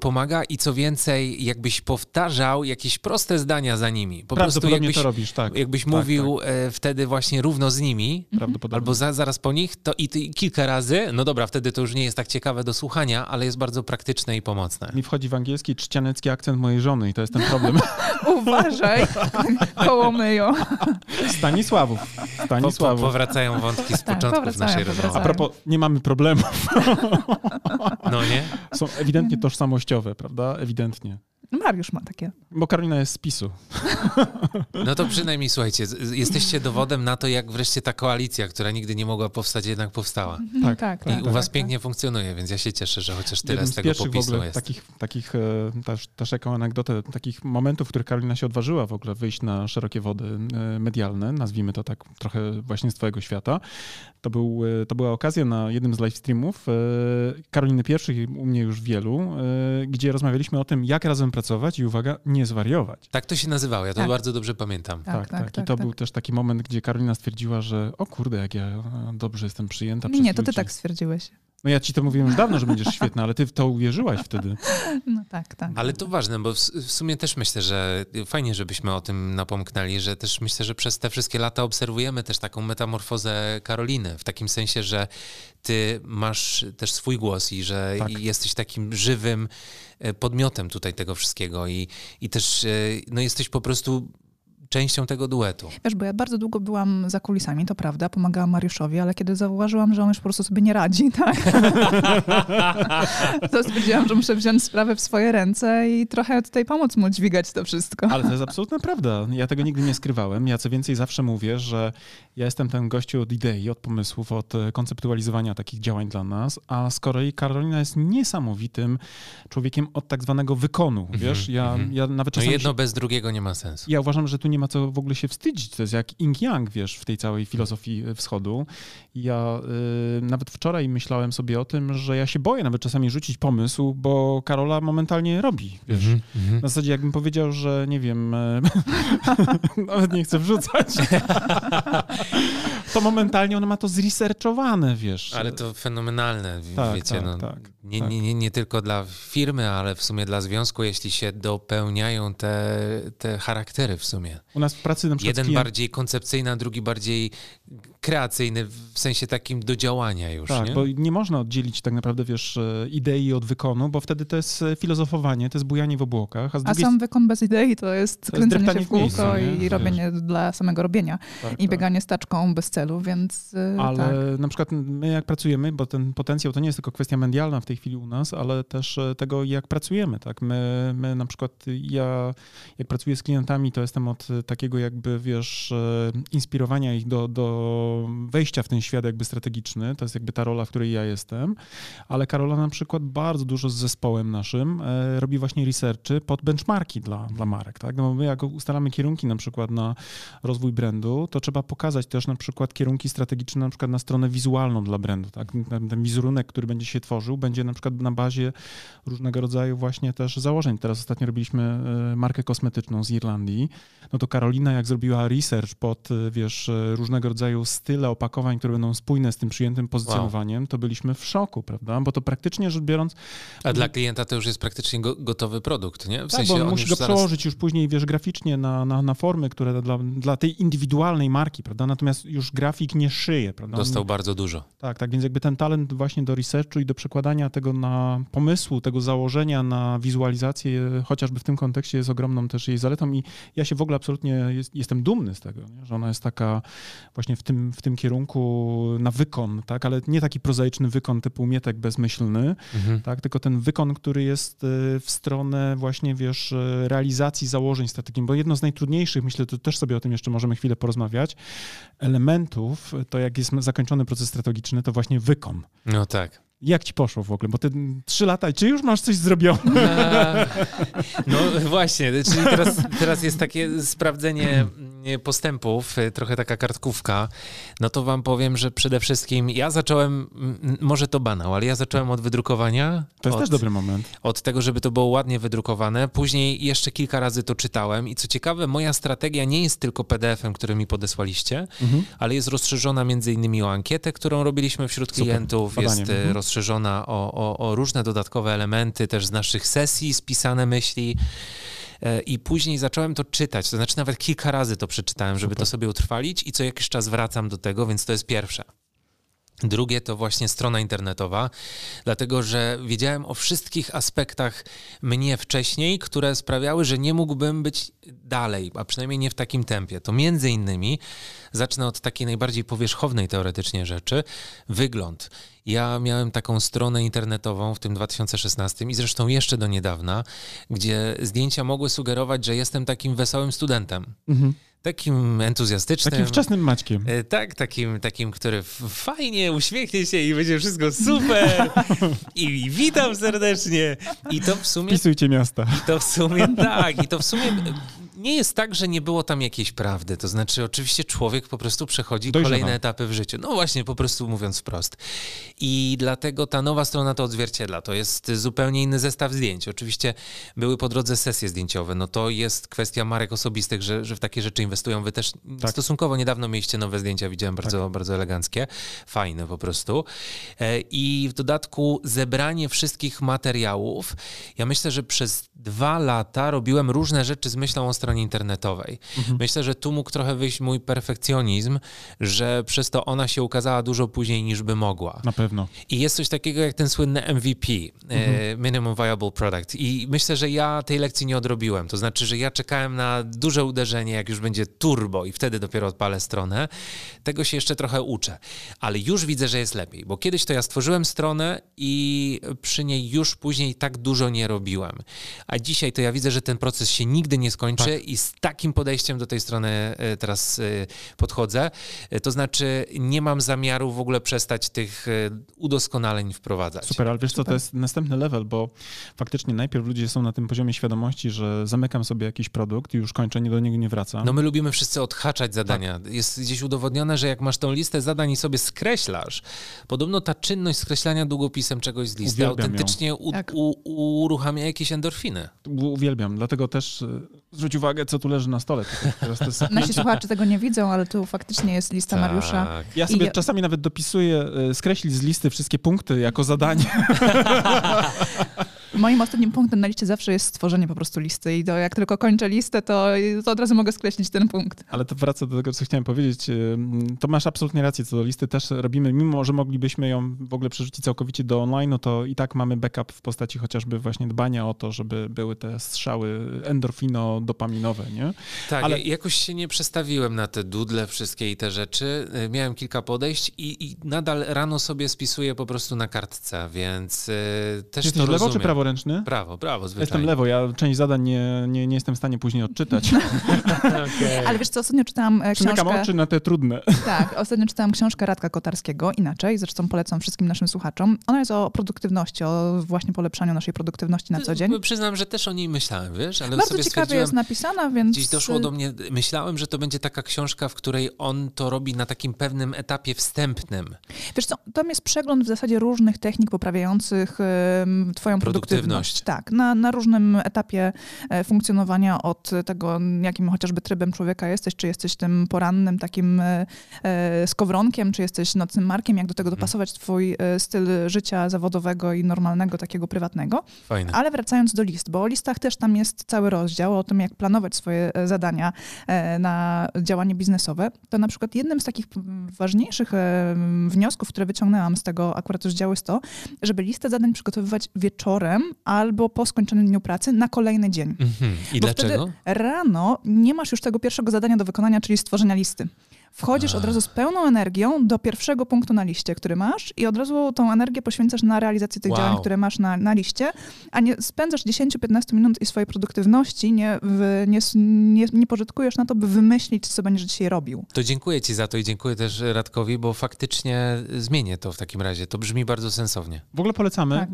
pomaga i co więcej, jakbyś powtarzał jakieś proste zdania za nimi. Po prostu jakbyś, to robisz, tak. Jakbyś tak, mówił tak. E, wtedy właśnie równo z nimi, albo za, zaraz po nich, to i, i kilka razy, no dobra, wtedy to już nie jest tak ciekawe do słuchania, ale jest bardzo praktyczne i pomocne. Mi wchodzi w angielski czcianecki akcent mojej żony i to jest ten problem. [LAUGHS] Uważaj, [LAUGHS] koło myją. Stanisławów. Stanisławów. Po, po, powracają wątki z tak, początków naszej rozmowy. A propos, nie mamy problemów. No nie? Są ewidentnie tożsamościowe, prawda? Ewidentnie. Mariusz ma takie. Bo Karolina jest z PiSu. [LAUGHS] No to przynajmniej słuchajcie, jesteście dowodem na to, jak wreszcie ta koalicja, która nigdy nie mogła powstać, jednak powstała. Mhm. Tak, tak. I tak, u was tak, pięknie tak. funkcjonuje, więc ja się cieszę, że chociaż tyle z, z tego popisu w ogóle jest. Takich, takich e, też, też jaką anegdotę, takich momentów, w których Karolina się odważyła w ogóle wyjść na szerokie wody e, medialne, nazwijmy to tak trochę właśnie z twojego świata. To, był, e, to była okazja na jednym z live streamów Karoliny pierwszych, u mnie już wielu, gdzie rozmawialiśmy o tym, jak razem pracować i uwaga, nie zwariować. Tak to się nazywało, ja to tak. bardzo dobrze pamiętam. Tak, tak. tak, tak. I to tak, był tak. też taki moment, gdzie Karolina stwierdziła, że o kurde, jak ja dobrze jestem przyjęta Nie, nie to ty tak stwierdziłeś. No ja ci to mówiłem już dawno, że będziesz świetna, ale ty w to uwierzyłaś wtedy. No tak, tak. Ale to ważne, bo w, w, sumie też myślę, że fajnie, żebyśmy o tym napomknęli, że też myślę, że przez te wszystkie lata obserwujemy też taką metamorfozę Karoliny, w takim sensie, że ty masz też swój głos i że tak. jesteś takim żywym e, podmiotem tutaj tego wszystkiego i, i też e, no, jesteś po prostu częścią tego duetu. Wiesz, bo ja bardzo długo byłam za kulisami, to prawda, pomagałam Mariuszowi, ale kiedy zauważyłam, że on już po prostu sobie nie radzi, [LAUGHS] tak, to stwierdziłam, że muszę wziąć sprawę w swoje ręce i trochę tutaj pomóc mu dźwigać to wszystko. Ale to jest absolutna prawda. Ja tego nigdy nie skrywałem. Ja co więcej zawsze mówię, że ja jestem ten gościu od idei, od pomysłów, od e, konceptualizowania takich działań dla nas, a z kolei Karolina jest niesamowitym człowiekiem od tak zwanego wykonu, -hmm, wiesz? Ja, -hmm. ja nawet czasami... No jedno bez drugiego nie ma sensu. Ja uważam, że tu nie ma co w ogóle się wstydzić. To jest jak ing-yang, wiesz, w tej całej filozofii wschodu. Ja y, nawet wczoraj myślałem sobie o tym, że ja się boję nawet czasami rzucić pomysł, bo Karola momentalnie robi, wiesz. Mm -hmm. Na zasadzie jakbym powiedział, że nie wiem, [LAUGHS] nawet nie chcę wrzucać. [LAUGHS] to momentalnie ona ma to zresearchowane, wiesz. Ale to fenomenalne, tak, wiecie, tak, no, tak, nie, tak. Nie, nie, nie tylko dla firmy, ale w sumie dla związku, jeśli się dopełniają te, te charaktery w sumie. U nas w pracy na przykład Jeden klient... bardziej koncepcyjny, a drugi bardziej kreacyjny, w sensie takim do działania już, Tak, nie? bo nie można oddzielić tak naprawdę, wiesz, e, idei od wykonu, bo wtedy to jest e, filozofowanie, to jest bujanie w obłokach, a z A drugiej sam wykon bez idei to jest To jest kręcenie się dreptanie w w kółko miejscu, i robienie dla samego robienia. tak, I tak. bieganie staczką bez celu, więc y, Ale tak. na przykład my jak pracujemy, bo ten potencjał to nie jest tylko kwestia medialna w tej chwili u nas, ale też e, tego, jak pracujemy. Tak? My, my na przykład, ja jak pracuję z klientami, to jestem od e, takiego jakby, wiesz, e, inspirowania ich do, do wejścia w ten świat jakby strategiczny. To jest jakby ta rola, w której ja jestem. Ale Karola na przykład bardzo dużo z zespołem naszym e, robi właśnie researchy pod benchmarki dla, dla marek. Tak? No my jak ustalamy kierunki na przykład na rozwój brandu, to trzeba pokazać też na przykład kierunki strategiczne na przykład na stronę wizualną dla brandu. Tak? Ten, ten wizerunek, który będzie się tworzył, będzie na przykład na bazie różnego rodzaju właśnie też założeń. Teraz ostatnio robiliśmy e, markę kosmetyczną z Irlandii. No to Karolina jak zrobiła research pod, e, wiesz, różnego rodzaju style opakowań, które będą spójne z tym przyjętym pozycjonowaniem, to byliśmy w szoku, prawda? Bo to praktycznie rzecz biorąc, A dla klienta to już jest praktycznie go, gotowy produkt, nie? W tak, sensie bo on on musi już go zaraz... przełożyć już później, wiesz, graficznie na, na, na formy, które dla, dla tej indywidualnej marki, prawda? Natomiast już grafik nie szyje, prawda? On- Dostał bardzo dużo. Tak, tak, więc jakby ten talent właśnie do researchu i do przekładania tego na pomysłu, tego założenia na wizualizację, chociażby w tym kontekście jest ogromną też jej zaletą i ja się w ogóle absolutnie jest, jestem dumny z tego, nie? że ona jest taka właśnie w tym, w tym kierunku na wykon, tak, ale nie taki prozaiczny wykon typu mietek bezmyślny, Mhm. tak, tylko ten wykon, który jest y, w stronę właśnie, wiesz, y, realizacji założeń strategii, bo jedno z najtrudniejszych, myślę, to też sobie o tym jeszcze możemy chwilę porozmawiać, elementów, to jak jest zakończony proces strategiczny, to właśnie wykon. No tak. Jak ci poszło w ogóle? Bo ty trzy lata, czy już masz coś zrobione? Eee, [LAUGHS] No właśnie, czyli teraz, teraz jest takie sprawdzenie mm, postępów, y, trochę taka kartkówka. No to wam powiem, że przede wszystkim ja zacząłem, mm, może to banał, ale ja zacząłem od wydrukowania. To jest od, też dobry moment. Od tego, żeby to było ładnie wydrukowane. Później jeszcze kilka razy to czytałem i co ciekawe, moja strategia nie jest tylko PDF-em, który mi podesłaliście, Mhm. ale jest rozszerzona między innymi o ankietę, którą robiliśmy wśród Super. klientów. Badanie. Jest e, Mhm. rozszerzona o, o, o różne dodatkowe elementy też z naszych sesji, spisane myśli. E, I później zacząłem to czytać, to znaczy nawet kilka razy to przeczytałem, żeby Super. to sobie utrwalić i co jakiś czas wracam do tego, więc to jest pierwsze. Drugie to właśnie strona internetowa, dlatego że wiedziałem o wszystkich aspektach mnie wcześniej, które sprawiały, że nie mógłbym być dalej, a przynajmniej nie w takim tempie. To między innymi, zacznę od takiej najbardziej powierzchownej teoretycznie rzeczy, wygląd. Ja miałem taką stronę internetową w tym 2016 i zresztą jeszcze do niedawna, gdzie zdjęcia mogły sugerować, że jestem takim wesołym studentem, Mhm. takim entuzjastycznym. Takim wczesnym Maćkiem. E, Tak, takim, takim, który fajnie uśmiechnie się i będzie wszystko super. I, [LAUGHS] I witam serdecznie. I to w sumie Wpisujcie miasta. to w sumie tak. I to w sumie nie jest tak, że nie było tam jakiejś prawdy. To znaczy, oczywiście człowiek po prostu przechodzi Dojrzewa. kolejne etapy w życiu. No właśnie, po prostu mówiąc wprost. I dlatego ta nowa strona to odzwierciedla. To jest zupełnie inny zestaw zdjęć. Oczywiście były po drodze sesje zdjęciowe. No to jest kwestia marek osobistych, że, że w takie rzeczy inwestują. Wy też Tak. stosunkowo niedawno mieliście nowe zdjęcia, widziałem bardzo, bardzo eleganckie. Fajne po prostu. E, I w dodatku zebranie wszystkich materiałów. Ja myślę, że przez dwa lata robiłem różne rzeczy z myślą o stronie internetowej. Myślę, że tu mógł trochę wyjść mój perfekcjonizm, że przez to ona się ukazała dużo później niż by mogła. Na pewno. I jest coś takiego jak ten słynny MVP, e, Minimum Viable Product. I myślę, że ja tej lekcji nie odrobiłem. To znaczy, że ja czekałem na duże uderzenie, jak już będzie turbo i wtedy dopiero odpalę stronę. Tego się jeszcze trochę uczę. Ale już widzę, że jest lepiej, bo kiedyś to ja stworzyłem stronę i przy niej już później tak dużo nie robiłem. A dzisiaj to ja widzę, że ten proces się nigdy nie skończy Tak. I z takim podejściem do tej strony e, teraz e, podchodzę. E, To znaczy nie mam zamiaru w ogóle przestać tych udoskonaleń wprowadzać. Super, ale wiesz co, to jest następny level, bo faktycznie najpierw ludzie są na tym poziomie świadomości, że zamykam sobie jakiś produkt i już kończę, nie do niego nie wracam. No my lubimy wszyscy odhaczać zadania. Jest gdzieś udowodnione, że jak masz tą listę zadań i sobie skreślasz, podobno ta czynność skreślania długopisem czegoś z listy Uwielbiam autentycznie u, Tak. u, uruchamia jakieś endorfiny. Uwielbiam, dlatego też y, Zwróć uwagę, co tu leży na stole. [LAUGHS] Nasi słuchacze tego nie widzą, ale tu faktycznie jest lista tak. Mariusza. Ja sobie I... czasami nawet dopisuję, e, skreślić z listy wszystkie punkty jako zadanie. [LAUGHS] Moim ostatnim punktem na liście zawsze jest stworzenie po prostu listy i to jak tylko kończę listę, to, to od razu mogę skreślić ten punkt. Ale to wraca do tego, co chciałem powiedzieć. To masz absolutnie rację co do listy. Też robimy, mimo że moglibyśmy ją w ogóle przerzucić całkowicie do online, no to i tak mamy backup w postaci chociażby właśnie dbania o to, żeby były te strzały endorfino-dopaminowe, nie? Tak, Ale... jakoś się nie przestawiłem na te dudle wszystkie i te rzeczy. Y, miałem kilka podejść i, i nadal rano sobie spisuję po prostu na kartce, więc yy, też Jesteś to lewo rozumiem. czy praworęczny? Prawo, prawo, zwyczajnie. Jestem lewo, ja część zadań nie, nie, nie jestem w stanie później odczytać. [LAUGHS] okay. Ale wiesz co, ostatnio czytałam e, książkę... Przymykam oczy na te trudne. Tak, ostatnio czytałam książkę Radka Kotarskiego, inaczej, zresztą polecam wszystkim naszym słuchaczom. Ona jest o produktywności, o właśnie polepszaniu naszej produktywności na co dzień. Przyznam, że też o niej myślałem, wiesz, ale Bardzo sobie ciekawie jest napisana, więc... Gdzieś doszło do mnie, myślałem, że to będzie taka książka, w której on to robi na takim pewnym etapie wstępnym. Wiesz co, tam jest przegląd w zasadzie różnych technik poprawiających y, twoją produktywność. Produktywność. Tak, na, na różnym etapie e, funkcjonowania od tego, jakim chociażby trybem człowieka jesteś, czy jesteś tym porannym takim e, e, skowronkiem, czy jesteś nocnym markiem, jak do tego mhm. dopasować twój styl życia zawodowego i normalnego, takiego prywatnego. Fajne. Ale wracając do list, bo o listach też tam jest cały rozdział o tym, jak planować swoje zadania na działanie biznesowe, to na przykład jednym z takich ważniejszych wniosków, które wyciągnęłam z tego akurat rozdziału jest to, żeby listę zadań przygotowywać wieczorem albo po skończonym dniu pracy na kolejny dzień. Mhm. I Bo dlaczego? rano nie masz już tego pierwszego zadania do wykonania, czyli stworzenia listy wchodzisz od razu z pełną energią do pierwszego punktu na liście, który masz i od razu tą energię poświęcasz na realizację tych wow. działań, które masz na, na liście, a nie spędzasz 10-15 minut i swojej produktywności nie, w, nie, nie, nie pożytkujesz na to, by wymyślić, co będziesz dzisiaj robił. To dziękuję ci za to i dziękuję też Radkowi, bo faktycznie zmienię to w takim razie. To brzmi bardzo sensownie. W ogóle polecamy. Tak.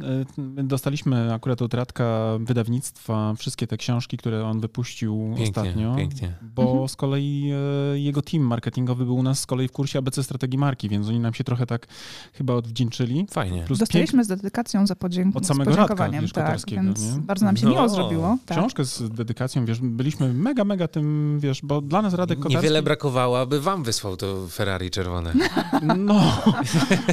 E, dostaliśmy akurat od Radka wydawnictwa wszystkie te książki, które on wypuścił pięknie, ostatnio. Pięknie. Bo mhm. z kolei e, jego team marketing marketingowy był u nas z kolei w kursie ABC Strategii Marki, więc oni nam się trochę tak chyba odwdzięczyli. Fajnie. Plus Dostaliśmy pięk... z dedykacją za podzięk... Od samego podziękowaniem. Radka, tak, więc nie? bardzo nam się no, miło zrobiło. Tak. Książkę z dedykacją, wiesz, byliśmy mega, mega tym, wiesz, bo dla nas Radek Kotarski... Niewiele brakowało, aby wam wysłał to Ferrari czerwone. [LAUGHS] No,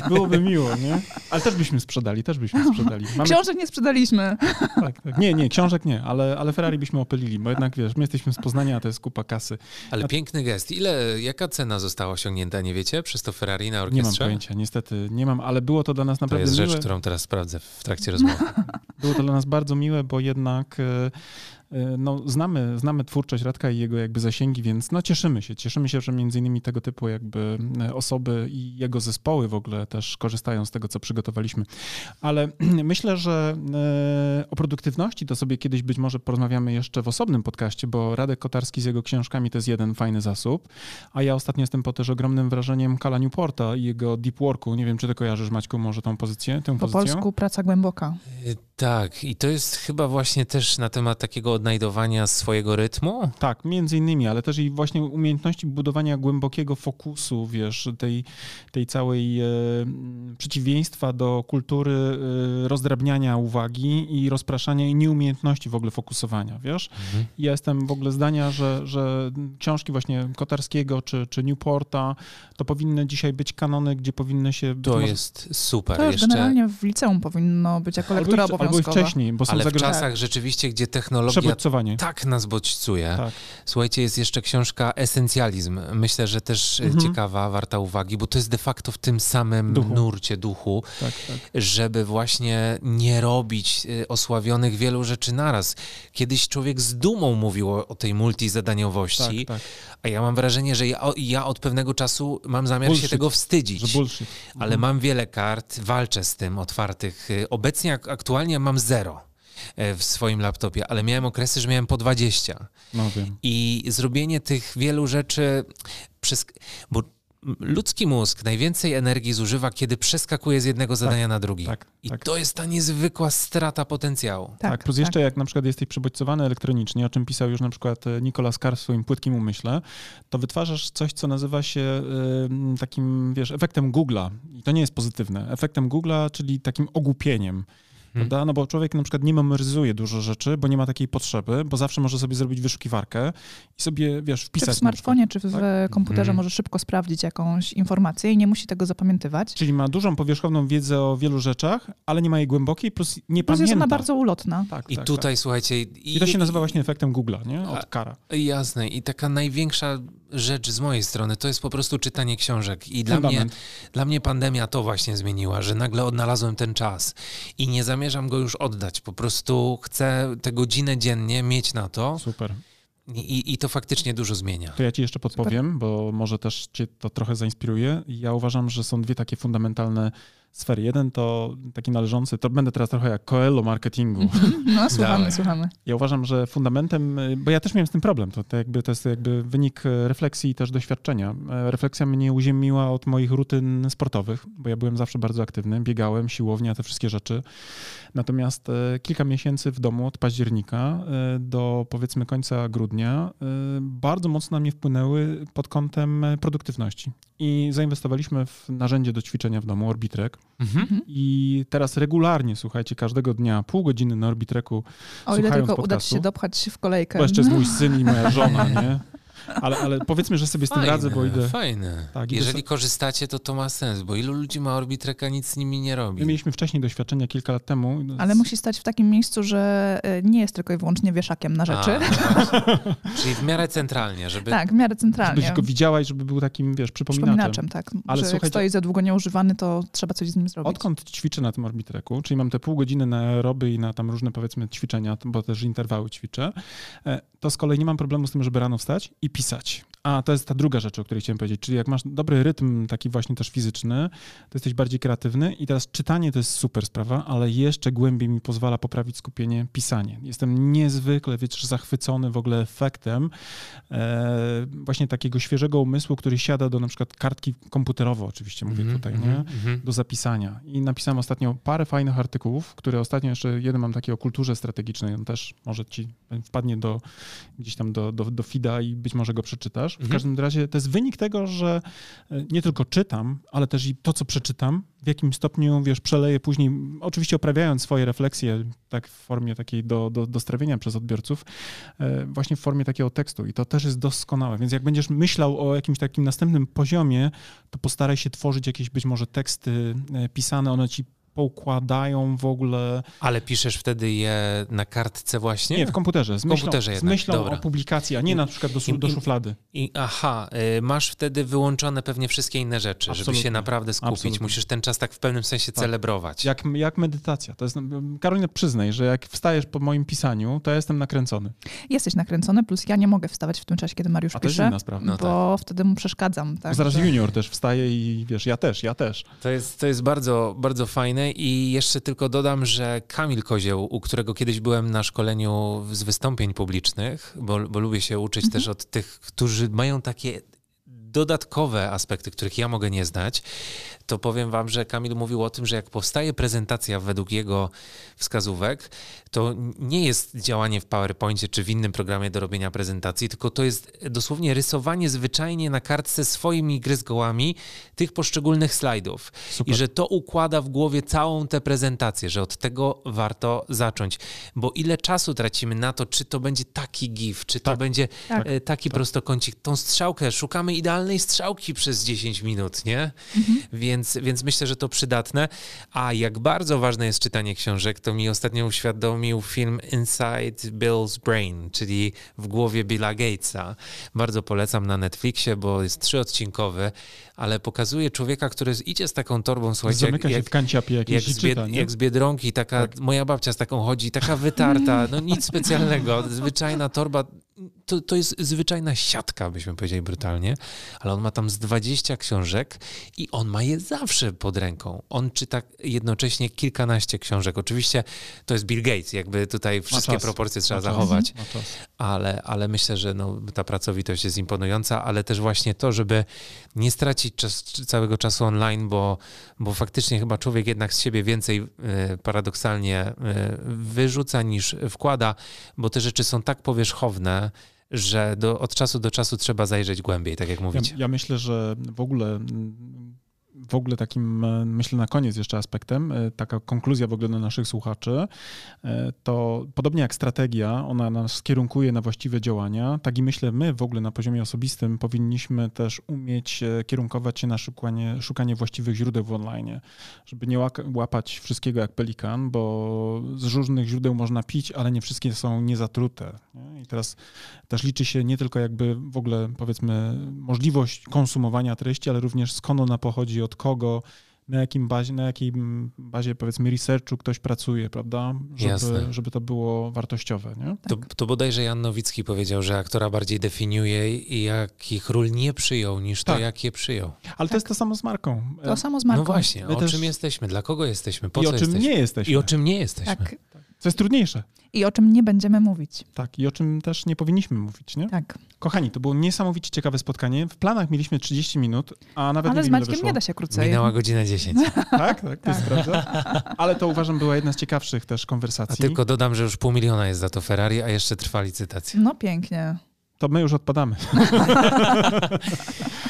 byłoby miło, nie? Ale też byśmy sprzedali, też byśmy sprzedali. Mamy... Książek nie sprzedaliśmy. Tak, tak. Nie, nie, książek nie, ale, ale Ferrari byśmy opylili, bo jednak, wiesz, my jesteśmy z Poznania, a to jest kupa kasy. Ale a... piękny gest. Ile, jaka cena została osiągnięta? nie wiecie, przez to Ferrari na orkiestrze? Nie mam pojęcia, niestety nie mam, ale było to dla nas naprawdę To jest miłe. rzecz, którą teraz sprawdzę w trakcie rozmowy. [LAUGHS] Było to dla nas bardzo miłe, bo jednak E, no, znamy, znamy twórczość Radka i jego jakby zasięgi, więc no, cieszymy się. Cieszymy się, że między innymi tego typu jakby e, osoby i jego zespoły w ogóle też korzystają z tego, co przygotowaliśmy. Ale [CLEARS THROAT] myślę, że e, o produktywności to sobie kiedyś być może porozmawiamy jeszcze w osobnym podcaście, bo Radek Kotarski z jego książkami to jest jeden fajny zasób, a ja ostatnio jestem pod też ogromnym wrażeniem Kala Newporta i jego deep worku. Nie wiem, czy ty kojarzysz, Maćku, może tą pozycję, tę Po pozycję? polsku praca głęboka. Tak, i to jest chyba właśnie też na temat takiego odnajdowania swojego rytmu? Tak, między innymi, ale też i właśnie umiejętności budowania głębokiego fokusu, wiesz, tej, tej całej e, przeciwieństwa do kultury e, rozdrabniania uwagi i rozpraszania i nieumiejętności w ogóle fokusowania, wiesz. Mhm. Ja jestem w ogóle zdania, że, że książki właśnie Kotarskiego czy, czy Newporta to powinny dzisiaj być kanony, gdzie powinny się... To może... jest super. To już Jeszcze... generalnie w liceum powinno być jako lektura obowiązkowa albo wcześniej, bo są Ale w czasach rzeczywiście, gdzie technologia tak nas bodźcuje. Tak. Słuchajcie, jest jeszcze książka Esencjalizm. Myślę, że też mhm. ciekawa, warta uwagi, bo to jest de facto w tym samym duchu. nurcie duchu, tak, tak. żeby właśnie nie robić y, osławionych wielu rzeczy naraz. Kiedyś człowiek z dumą mówił o, o tej multizadaniowości, tak, tak. a ja mam wrażenie, że ja, ja, od pewnego czasu mam zamiar bullshit. się tego wstydzić. Bullshit. Ale mhm. mam wiele kart, walczę z tym otwartych. Y, obecnie aktualnie mam zero e, w swoim laptopie, ale miałem okresy, że miałem po 20. No wiem. I zrobienie tych wielu rzeczy przez... Bo ludzki mózg najwięcej energii zużywa, kiedy przeskakuje z jednego zadania tak, na drugi. Tak, I tak. to jest ta niezwykła strata potencjału. Tak, tak plus jeszcze tak. jak na przykład jesteś przebodźcowany elektronicznie, o czym pisał już na przykład e, Nicolas Carr w swoim płytkim umyśle, to wytwarzasz coś, co nazywa się y, takim, wiesz, efektem Google'a. I to nie jest pozytywne. Efektem Google'a, czyli takim ogłupieniem. Prawda? No bo człowiek na przykład nie memoryzuje dużo rzeczy, bo nie ma takiej potrzeby, bo zawsze może sobie zrobić wyszukiwarkę i sobie, wiesz, wpisać. Czy w smartfonie, czy w tak? komputerze może szybko sprawdzić jakąś informację i nie musi tego zapamiętywać. Czyli ma dużą powierzchowną wiedzę o wielu rzeczach, ale nie ma jej głębokiej, plus nie Plus pamięta. jest ona bardzo ulotna. Tak, I tak, tutaj, tak. słuchajcie... I to się nazywa właśnie efektem Google'a, nie? Od kara. Jasne. I taka największa rzecz z mojej strony to jest po prostu czytanie książek. I dla mnie, dla mnie pandemia to właśnie zmieniła, że nagle odnalazłem ten czas i nie zamierzam go już oddać. Po prostu chcę tę godzinę dziennie mieć na to Super. i, i, i to faktycznie dużo zmienia. To ja ci jeszcze podpowiem, bo może też cię to trochę zainspiruje. Ja uważam, że są dwie takie fundamentalne sfery. Jeden to taki należący, to będę teraz trochę jak Coelho marketingu. No, [LAUGHS] słuchamy, Dawaj. słuchamy. Ja uważam, że fundamentem, y, bo ja też miałem z tym problem, to, to, jakby, to jest jakby wynik e, refleksji i też doświadczenia. E, Refleksja mnie uziemiła od moich rutyn sportowych, bo ja byłem zawsze bardzo aktywny, biegałem, siłownia, te wszystkie rzeczy. Natomiast kilka miesięcy w domu od października do powiedzmy końca grudnia bardzo mocno na mnie wpłynęły pod kątem produktywności. I zainwestowaliśmy w narzędzie do ćwiczenia w domu, Orbitrek. Mhm. I teraz regularnie, słuchajcie, każdego dnia pół godziny na Orbitreku O ile tylko uda ci podcastu. się dopchać w kolejkę. bo jeszcze jest [LAUGHS] mój syn i moja żona, nie? Ale, ale powiedzmy, że sobie z tym radzę, bo idę. Fajne. Tak, idę Jeżeli so- korzystacie, to to ma sens, bo ilu ludzi ma Orbitreka, nic z nimi nie robi. My mieliśmy wcześniej doświadczenia kilka lat temu. no, Ale musi stać w takim miejscu, że e, nie jest tylko i wyłącznie wieszakiem na rzeczy. A, no. [LAUGHS] Czyli w miarę centralnie, żeby... tak, w miarę Żebyś centralnie. go widziałaś, żeby był takim, wiesz, przypominaczem. Przypominaczem, tak. Ale że jak słuchajcie- stoi za długo nieużywany, to trzeba coś z nim zrobić. Odkąd ćwiczę na tym Orbitreku, czyli mam te pół godziny na aeroby i na tam różne, powiedzmy, ćwiczenia, bo też interwały ćwiczę, e, to z kolei nie mam problemu z tym, żeby rano wstać i pisać. A to jest ta druga rzecz, o której chciałem powiedzieć, czyli jak masz dobry rytm, taki właśnie też fizyczny, to jesteś bardziej kreatywny i teraz czytanie to jest super sprawa, ale jeszcze głębiej mi pozwala poprawić skupienie pisanie. Jestem niezwykle, wiesz, zachwycony w ogóle efektem e, właśnie takiego świeżego umysłu, który siada do na przykład kartki komputerowo, oczywiście mówię Mhm, tutaj, mhm, nie? mhm. do zapisania. I napisałem ostatnio parę fajnych artykułów, które ostatnio jeszcze jeden mam taki o kulturze strategicznej. On też może ci wpadnie do gdzieś tam do, do, do feeda i być może go przeczytasz. W Mhm. każdym razie to jest wynik tego, że e, nie tylko czytam, ale też i to, co przeczytam, w jakim stopniu, wiesz, przeleję później, oczywiście oprawiając swoje refleksje tak w formie takiej do, do, do strawienia przez odbiorców, e, właśnie w formie takiego tekstu. I to też jest doskonałe. Więc jak będziesz myślał o jakimś takim następnym poziomie, to postaraj się tworzyć jakieś być może teksty e, pisane, one ci poukładają w ogóle. Ale piszesz wtedy je na kartce właśnie? Nie, w komputerze. Z W myślą, komputerze z jednak, myślą dobra. o publikacji, a nie na przykład do, I- do szuflady. I, aha, y, masz wtedy wyłączone pewnie wszystkie inne rzeczy, żeby Absolutnie. się naprawdę skupić. Absolutnie. Musisz ten czas tak w pewnym sensie Tak. celebrować. Jak, jak medytacja. To jest, Karolina, przyznaj, że jak wstajesz po moim pisaniu, to ja jestem nakręcony. Jesteś nakręcony, plus ja nie mogę wstawać w tym czasie, kiedy Mariusz A to jest pisze, inna sprawa. No bo wtedy mu przeszkadzam. Tak, Zaraz że- junior też wstaje i wiesz, ja też, ja też. To jest, to jest bardzo, bardzo fajne i jeszcze tylko dodam, że Kamil Kozieł, u którego kiedyś byłem na szkoleniu z wystąpień publicznych, bo, bo lubię się uczyć też od tych, którzy mają takie dodatkowe aspekty, których ja mogę nie znać, to powiem wam, że Kamil mówił o tym, że jak powstaje prezentacja według jego wskazówek, to nie jest działanie w PowerPoincie czy w innym programie do robienia prezentacji, tylko to jest dosłownie rysowanie zwyczajnie na kartce swoimi gryzgołami tych poszczególnych slajdów. Super. I że to układa w głowie całą tę prezentację, że od tego warto zacząć. Bo ile czasu tracimy na to, czy to będzie taki gif, czy to Tak. będzie Tak. e, taki prostokącik, tą strzałkę, szukamy idealnej strzałki przez 10 minut, nie? Więc, więc myślę, że to przydatne. A jak bardzo ważne jest czytanie książek, to mi ostatnio uświadomił film Inside Bill's Brain, czyli w głowie Billa Gatesa. Bardzo polecam na Netflixie, bo jest trzyodcinkowy, ale pokazuje człowieka, który idzie z taką torbą, słuchajcie, Zamyka jak, się w kanciapie jak z, bied, czyta, jak z Biedronki, taka, moja babcia z taką chodzi, taka wytarta, no nic specjalnego, [LAUGHS] zwyczajna torba, to, to jest zwyczajna siatka, byśmy powiedzieli brutalnie, ale on ma tam z 20 książek i on ma je zawsze pod ręką. On czyta jednocześnie kilkanaście książek. Oczywiście to jest Bill Gates, jakby tutaj wszystkie proporcje trzeba zachować czas. ale, ale myślę, że no, ta pracowitość jest imponująca, ale też właśnie to, żeby nie stracić czas, całego czasu online, bo, bo faktycznie chyba człowiek jednak z siebie więcej e, paradoksalnie e, wyrzuca niż wkłada, bo te rzeczy są tak powierzchowne, że do, od czasu do czasu trzeba zajrzeć głębiej, tak jak Ja, mówicie. ja myślę, że w ogóle w ogóle takim, e, myślę na koniec jeszcze aspektem, e, taka konkluzja w ogóle dla naszych słuchaczy, e, to podobnie jak strategia, ona nas kierunkuje na właściwe działania, tak i myślę my w ogóle na poziomie osobistym powinniśmy też umieć kierunkować się na szukanie, szukanie właściwych źródeł w online, żeby nie łapać wszystkiego jak pelikan, bo z różnych źródeł można pić, ale nie wszystkie są niezatrute. Nie? I teraz też liczy się nie tylko jakby w ogóle powiedzmy możliwość konsumowania treści, ale również skąd ona pochodzi, od kogo, na, jakim bazie, na jakiej bazie, powiedzmy, researchu ktoś pracuje, prawda? Żeby, żeby to było wartościowe. Nie? To, to bodajże Jan Nowicki powiedział, że aktora bardziej definiuje i jakich ról nie przyjął, niż tak. to, jak je przyjął. Ale tak. to jest to samo z marką. To samo z marką. No właśnie, My o też... czym jesteśmy, dla kogo jesteśmy, po I co o czym jesteśmy. nie jesteśmy. I o czym nie jesteśmy. Tak. Co jest trudniejsze. I o czym nie będziemy mówić. Tak, i o czym też nie powinniśmy mówić, nie? Tak. Kochani, to było niesamowicie ciekawe spotkanie. W planach mieliśmy 30 minut, a nawet Ale nie z Maćkiem nie da się krócej. Minęła godzina 10. [LAUGHS] tak, tak, to jest tak. prawda. Ale to uważam była jedna z ciekawszych też konwersacji. A tylko dodam, że już pół miliona jest za to Ferrari, a jeszcze trwa licytacja. No pięknie to my już odpadamy. [LAUGHS]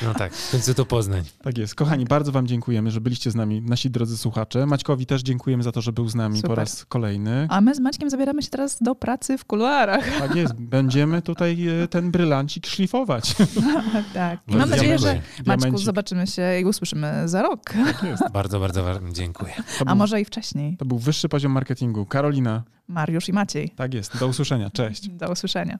No tak, w końcu to Poznań. Tak jest. Kochani, bardzo wam dziękujemy, że byliście z nami, nasi drodzy słuchacze. Maćkowi też dziękujemy za to, że był z nami Super. po raz kolejny. A my z Maćkiem zabieramy się teraz do pracy w kuluarach. Tak jest. Będziemy tutaj e, ten brylancik szlifować. [LAUGHS] tak. I mam nadzieję, że Maćku zobaczymy się i usłyszymy za rok. Tak jest. [LAUGHS] Bardzo, bardzo dziękuję. Był, A może i wcześniej. To był wyższy poziom marketingu. Karolina. Mariusz i Maciej. Tak jest. Do usłyszenia. Cześć. Do usłyszenia.